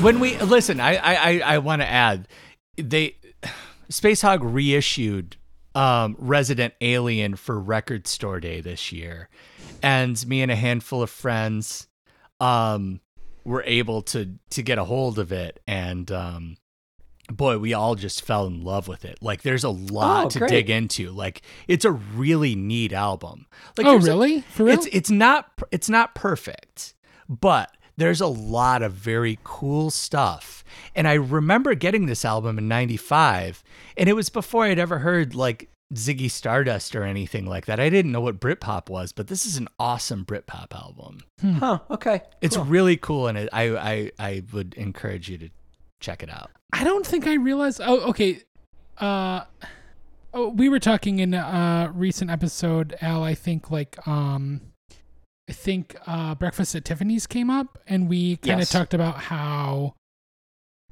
Speaker 4: When
Speaker 3: we listen, I I I, want to add, they Spacehog reissued um, Resident Alien for Record Store Day this year, and me and a handful of friends um, were able to to get a hold of it, and um, boy, we all just fell in love with it. Like, there's a lot
Speaker 2: Oh,
Speaker 3: to
Speaker 2: great.
Speaker 3: dig into. Like, it's a really neat album. Like,
Speaker 1: oh,
Speaker 3: there's a-
Speaker 1: really? For real?
Speaker 3: it's it's not it's not perfect, but there's a lot of very cool stuff. And I remember getting this album in 95 and it was before I'd ever heard like Ziggy Stardust or anything like that. I didn't know what Britpop was, but this is an awesome Britpop album.
Speaker 2: Huh, okay.
Speaker 3: It's
Speaker 2: cool.
Speaker 3: really cool and it, I I I would encourage you to check it out.
Speaker 1: I don't think I realized. Oh, okay. Uh, oh, we were talking in a recent episode, Al. I think like um, I think uh, Breakfast at Tiffany's came up, and we kind of
Speaker 2: Yes.
Speaker 1: talked about how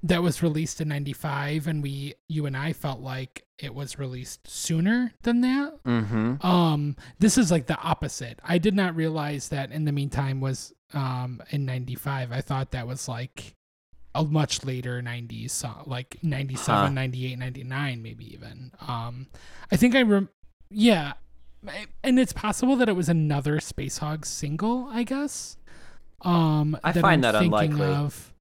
Speaker 1: that was released in '95, and we, you and I, felt like it was released sooner than that.
Speaker 2: Mm-hmm.
Speaker 1: Um, this is like the opposite. I did not realize that in the meantime was um in 95. I thought that was like a much later 90s song, like 97,
Speaker 2: Huh.
Speaker 1: 98, 99 maybe even. Um I think I rem- yeah. I- And it's possible that it was another Spacehog single, I guess. Um
Speaker 2: I
Speaker 1: that
Speaker 2: find
Speaker 1: I'm
Speaker 2: that
Speaker 1: thinking
Speaker 2: unlikely.
Speaker 1: Of.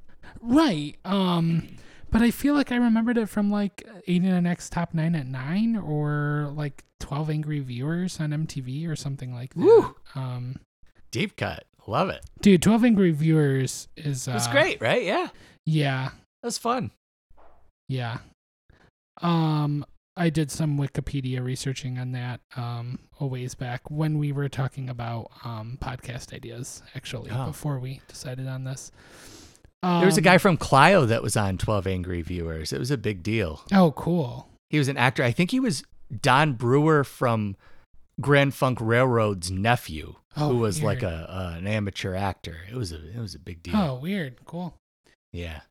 Speaker 1: Right. Um but I feel like I remembered it from like 89X Top 9 at 9 or like 12 Angry Viewers on MTV or something like that.
Speaker 3: Woo.
Speaker 1: Um,
Speaker 3: Deep cut. Love it.
Speaker 1: dude, 12 Angry Viewers is. Uh,
Speaker 3: It's great, right? Yeah.
Speaker 1: Yeah.
Speaker 3: That's fun.
Speaker 1: Yeah. Um, I did some Wikipedia researching on that um, a ways back when we were talking about um, podcast ideas, actually,
Speaker 3: Oh.
Speaker 1: before we decided on this.
Speaker 3: There was a
Speaker 1: Um,
Speaker 3: guy from Clio that was on 12 Angry Viewers. It was a big deal.
Speaker 1: Oh, cool.
Speaker 3: He was an actor. I think he was Don Brewer from Grand Funk Railroad's nephew,
Speaker 1: Oh,
Speaker 3: who was like a, a an amateur actor. It was a it was a big deal.
Speaker 1: Oh, weird. Cool.
Speaker 3: Yeah.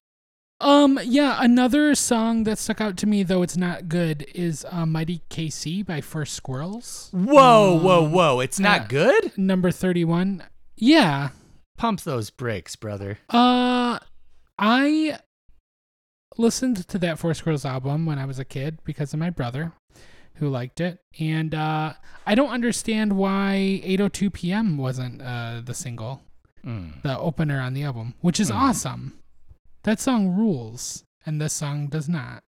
Speaker 1: Um, yeah, another song that stuck out to me, though it's not good, is uh, "Mighty KC" by For Squirrels,
Speaker 3: Whoa, whoa, whoa! It's not
Speaker 1: yeah.
Speaker 3: good.
Speaker 1: number thirty-one. Yeah,
Speaker 3: Pump those brakes, brother.
Speaker 1: uh, I listened to that For Squirrels album when I was a kid because of my brother, who liked it, and uh, I don't understand why "8:02 p.m." wasn't uh, the single,
Speaker 3: Mm.
Speaker 1: the opener on the album, which is
Speaker 3: Hmm.
Speaker 1: awesome. That song rules, and this song does not.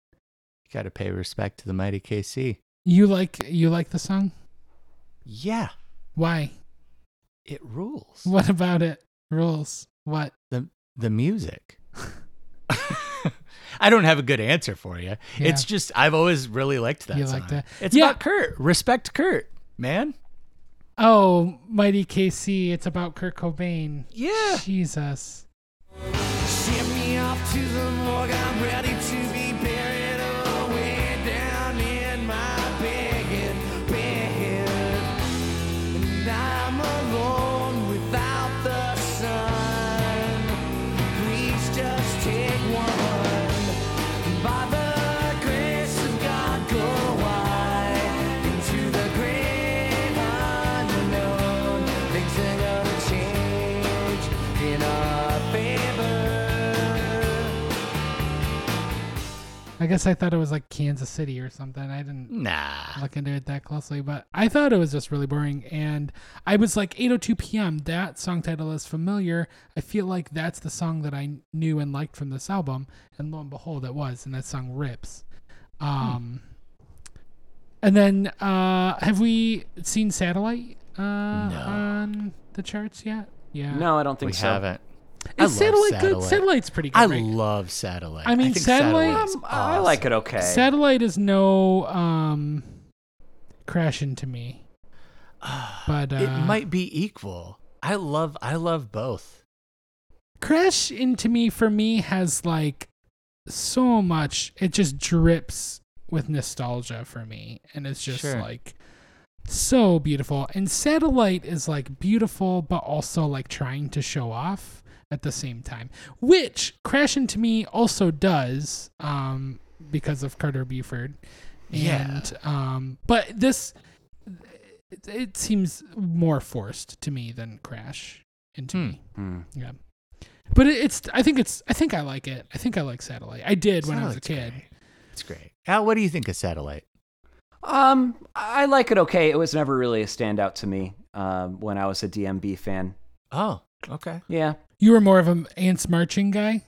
Speaker 3: You Got to pay respect to the mighty KC.
Speaker 1: You like you like the song?
Speaker 3: Yeah,
Speaker 1: Why?
Speaker 3: it rules.
Speaker 1: What about it rules? What?
Speaker 3: the the music. I don't have a good answer for you.
Speaker 1: Yeah.
Speaker 3: It's just I've always really liked that
Speaker 1: You
Speaker 3: song.
Speaker 1: like that?
Speaker 3: It's
Speaker 1: Yeah.
Speaker 3: about Kurt. Respect Kurt, man.
Speaker 1: Oh, Mighty KC, it's about Kurt Cobain.
Speaker 3: Yeah.
Speaker 1: Jesus.
Speaker 4: To the morgue. I'm ready
Speaker 1: I guess I thought it was like Kansas City or something. I didn't
Speaker 3: Nah.
Speaker 1: look into it that closely, but I thought it was just really boring. And I was like, 8:02 p.m. That song title is familiar. I feel like that's the song that I knew and liked from this album. And lo and behold, it was. And that song rips. Um, and then uh, have we seen Satellite uh, on the charts yet? Yeah.
Speaker 2: No, I don't think
Speaker 3: We
Speaker 2: so.
Speaker 3: haven't. I
Speaker 1: Is
Speaker 3: love
Speaker 1: Satellite, good? Satellite's pretty good.
Speaker 3: I
Speaker 1: right?
Speaker 3: love Satellite.
Speaker 1: I mean,
Speaker 3: think
Speaker 1: Satellite-
Speaker 3: Satellite's
Speaker 2: Um, I like it okay.
Speaker 1: Satellite is no um, crash into me. But uh,
Speaker 3: it might be equal. I love I love both.
Speaker 1: Crash into me for me has like so much. It just drips with nostalgia for me, and it's just
Speaker 3: Sure.
Speaker 1: like so beautiful. And Satellite is like beautiful, but also like trying to show off at the same time, which Crash into me also does, um, because of Carter Beauford.
Speaker 3: Yeah.
Speaker 1: And um, but this it, it seems more forced to me than Crash into
Speaker 3: Hmm.
Speaker 1: me.
Speaker 2: Hmm.
Speaker 1: Yeah. But it, it's I think it's I think I like it. I think I like Satellite. I did when I was a kid.
Speaker 3: great. It's great. Al, what do you think of Satellite?
Speaker 2: Um, I like it okay. It was never really a standout to me um, when I was a DMB fan.
Speaker 3: Oh, okay.
Speaker 2: Yeah.
Speaker 1: You were more of an ants marching guy.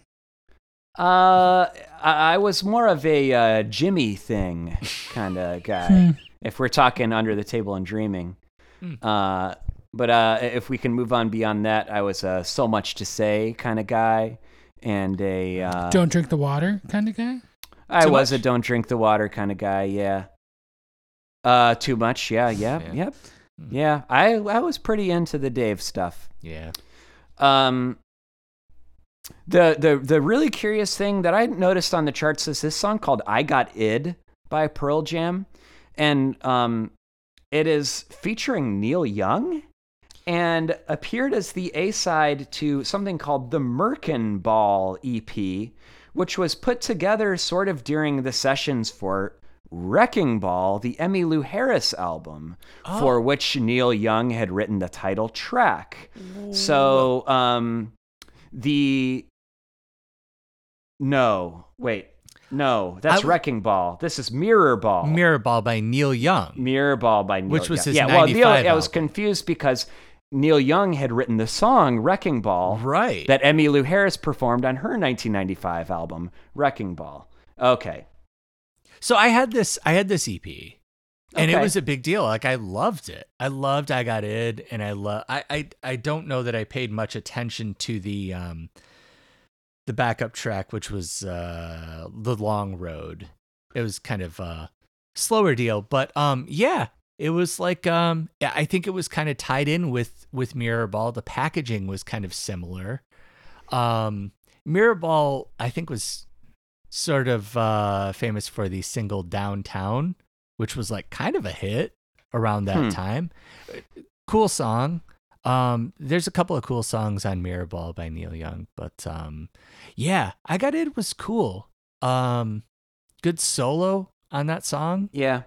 Speaker 2: Uh, I, I was more of a uh, Jimi thing kind of guy.
Speaker 1: Hmm.
Speaker 2: if we're talking under the table and dreaming.
Speaker 3: Hmm.
Speaker 2: Uh, but uh, if we can move on beyond that, I was a so much to say kind of guy, and a uh,
Speaker 1: Don't drink the water kind of guy.
Speaker 2: I
Speaker 3: Too
Speaker 2: was a don't drink the water kind of guy. Yeah. Uh, too much. Yeah. Yeah.
Speaker 3: Yeah.
Speaker 2: Yep.
Speaker 3: Hmm.
Speaker 2: Yeah. I I was pretty into the Dave stuff.
Speaker 3: Yeah.
Speaker 2: Um, the the the really curious thing that I noticed on the charts is this song called "I Got Id" by Pearl Jam, and um, it is featuring Neil Young, and appeared as the A side to something called the Merkin Ball EP, which was put together sort of during the sessions for. Wrecking Ball, the Emmylou Harris album, for which Neil Young had written the title track. So, um, the no, wait, no, that's
Speaker 3: w-
Speaker 2: Wrecking Ball. This is Mirror Ball.
Speaker 3: Mirror Ball by Neil Young.
Speaker 2: Mirror Ball by Neil Young.
Speaker 3: Which was
Speaker 2: Young.
Speaker 3: his
Speaker 2: yeah. Well, Neil,
Speaker 3: 95
Speaker 2: I was confused because Neil Young had written the song Wrecking Ball
Speaker 3: Right.
Speaker 2: that Emmylou Harris performed on her 1995 album Wrecking Ball. Okay.
Speaker 3: So I had this I had this EP. And it was a big deal. Like I loved it. I loved I Got Id and I love I, I I don't know that I paid much attention to the um the backup track which was uh The Long Road. It was kind of a slower deal, but um yeah, it was like um I think it was kind of tied in with with Mirror Ball. The packaging was kind of similar. Um Mirror Ball I think was sort of uh, famous for the single Downtown, which was like kind of a hit around that
Speaker 2: Hmm.
Speaker 3: time. Cool song. Um, there's a couple of cool songs on Mirrorball by Neil Young, but um, yeah, I Got Id was cool. Um, good solo on that song.
Speaker 2: Yeah.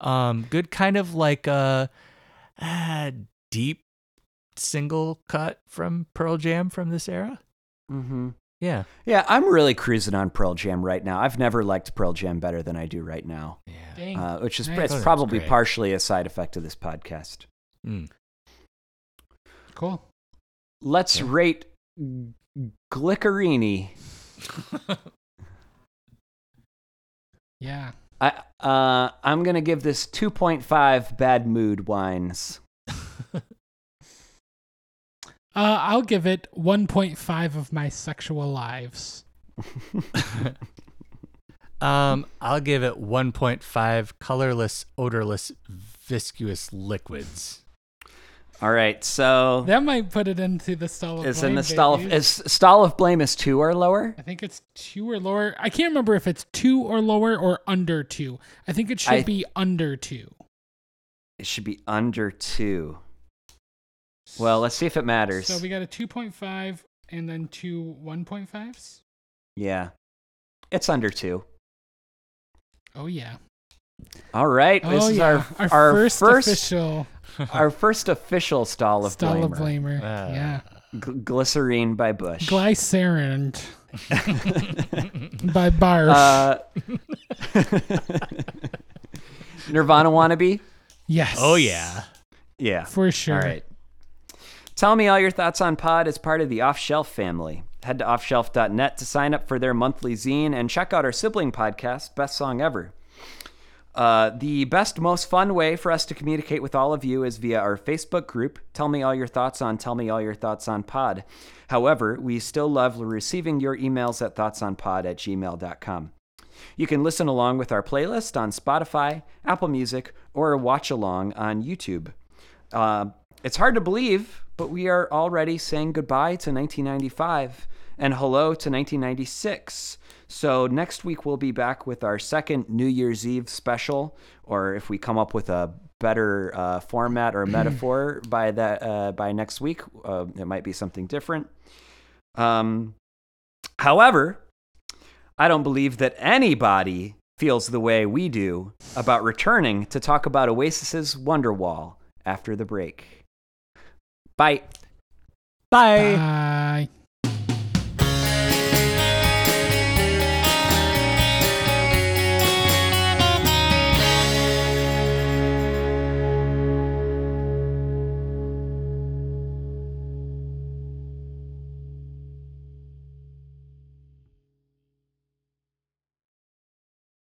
Speaker 3: Um, good kind of like a, a deep single cut from Pearl Jam from this era.
Speaker 2: Mm-hmm.
Speaker 3: Yeah.
Speaker 2: Yeah, I'm really cruising on Pearl Jam right now. I've never liked Pearl Jam better than I do right now,
Speaker 3: Yeah.
Speaker 1: Dang.
Speaker 2: uh, which is it's
Speaker 3: Thought it was
Speaker 2: probably partially a side effect of this podcast.
Speaker 3: Mm.
Speaker 1: cool.
Speaker 2: Let's
Speaker 3: Yeah.
Speaker 2: rate Glickerini.
Speaker 1: Yeah.
Speaker 2: I uh, I'm gonna give this 2.5 bad mood wines.
Speaker 1: Uh, I'll give it 1.5 of my sexual lives.
Speaker 3: Um, I'll give it 1.5 colorless, odorless, viscous liquids.
Speaker 2: All right, so
Speaker 1: That might put it into the stall of
Speaker 2: is
Speaker 1: blame.
Speaker 2: in the stall of is stall of blame is two or lower.
Speaker 1: I think it's two or lower. I can't remember if it's two or lower or under two. I think it should
Speaker 2: I-
Speaker 1: be under two.
Speaker 2: It should be under two. Well, let's see if it matters.
Speaker 1: So we got a 2.5 and then two 1.5s.
Speaker 2: yeah, it's under two.
Speaker 1: Oh, yeah.
Speaker 2: All right, this
Speaker 1: oh,
Speaker 2: is
Speaker 1: yeah.
Speaker 2: our our
Speaker 1: first,
Speaker 2: first
Speaker 1: official
Speaker 2: our first official stall of
Speaker 1: stall of
Speaker 2: blamer.
Speaker 1: blamer.
Speaker 3: Uh,
Speaker 1: yeah.
Speaker 2: G- glycerine by Bush.
Speaker 1: Glycerine by Barf.
Speaker 2: uh, Nirvana wannabe.
Speaker 1: yes.
Speaker 3: Oh, yeah.
Speaker 2: Yeah.
Speaker 1: For sure.
Speaker 2: All right. Tell me all your thoughts on Pod as part of the Off Shelf family. Head to offshelf.net to sign up for their monthly zine and check out our sibling podcast, Best Song Ever. Uh, the best, most fun way for us to communicate with all of you is via our Facebook group. Tell me all your thoughts on Tell Me All Your Thoughts on Pod. However, we still love receiving your emails at thoughtsonpod at gmail.com. You can listen along with our playlist on Spotify, Apple Music, or watch along on YouTube. Uh, it's hard to believe, but we are already saying goodbye to 1995 and hello to 1996. So next week we'll be back with our second New Year's Eve special, or if we come up with a better uh, format or metaphor by that uh, by next week, uh, it might be something different. Um, however, I don't believe that anybody feels the way we do about returning to talk about Oasis's Wonderwall after the break. Bye.
Speaker 3: Bye.
Speaker 1: Bye.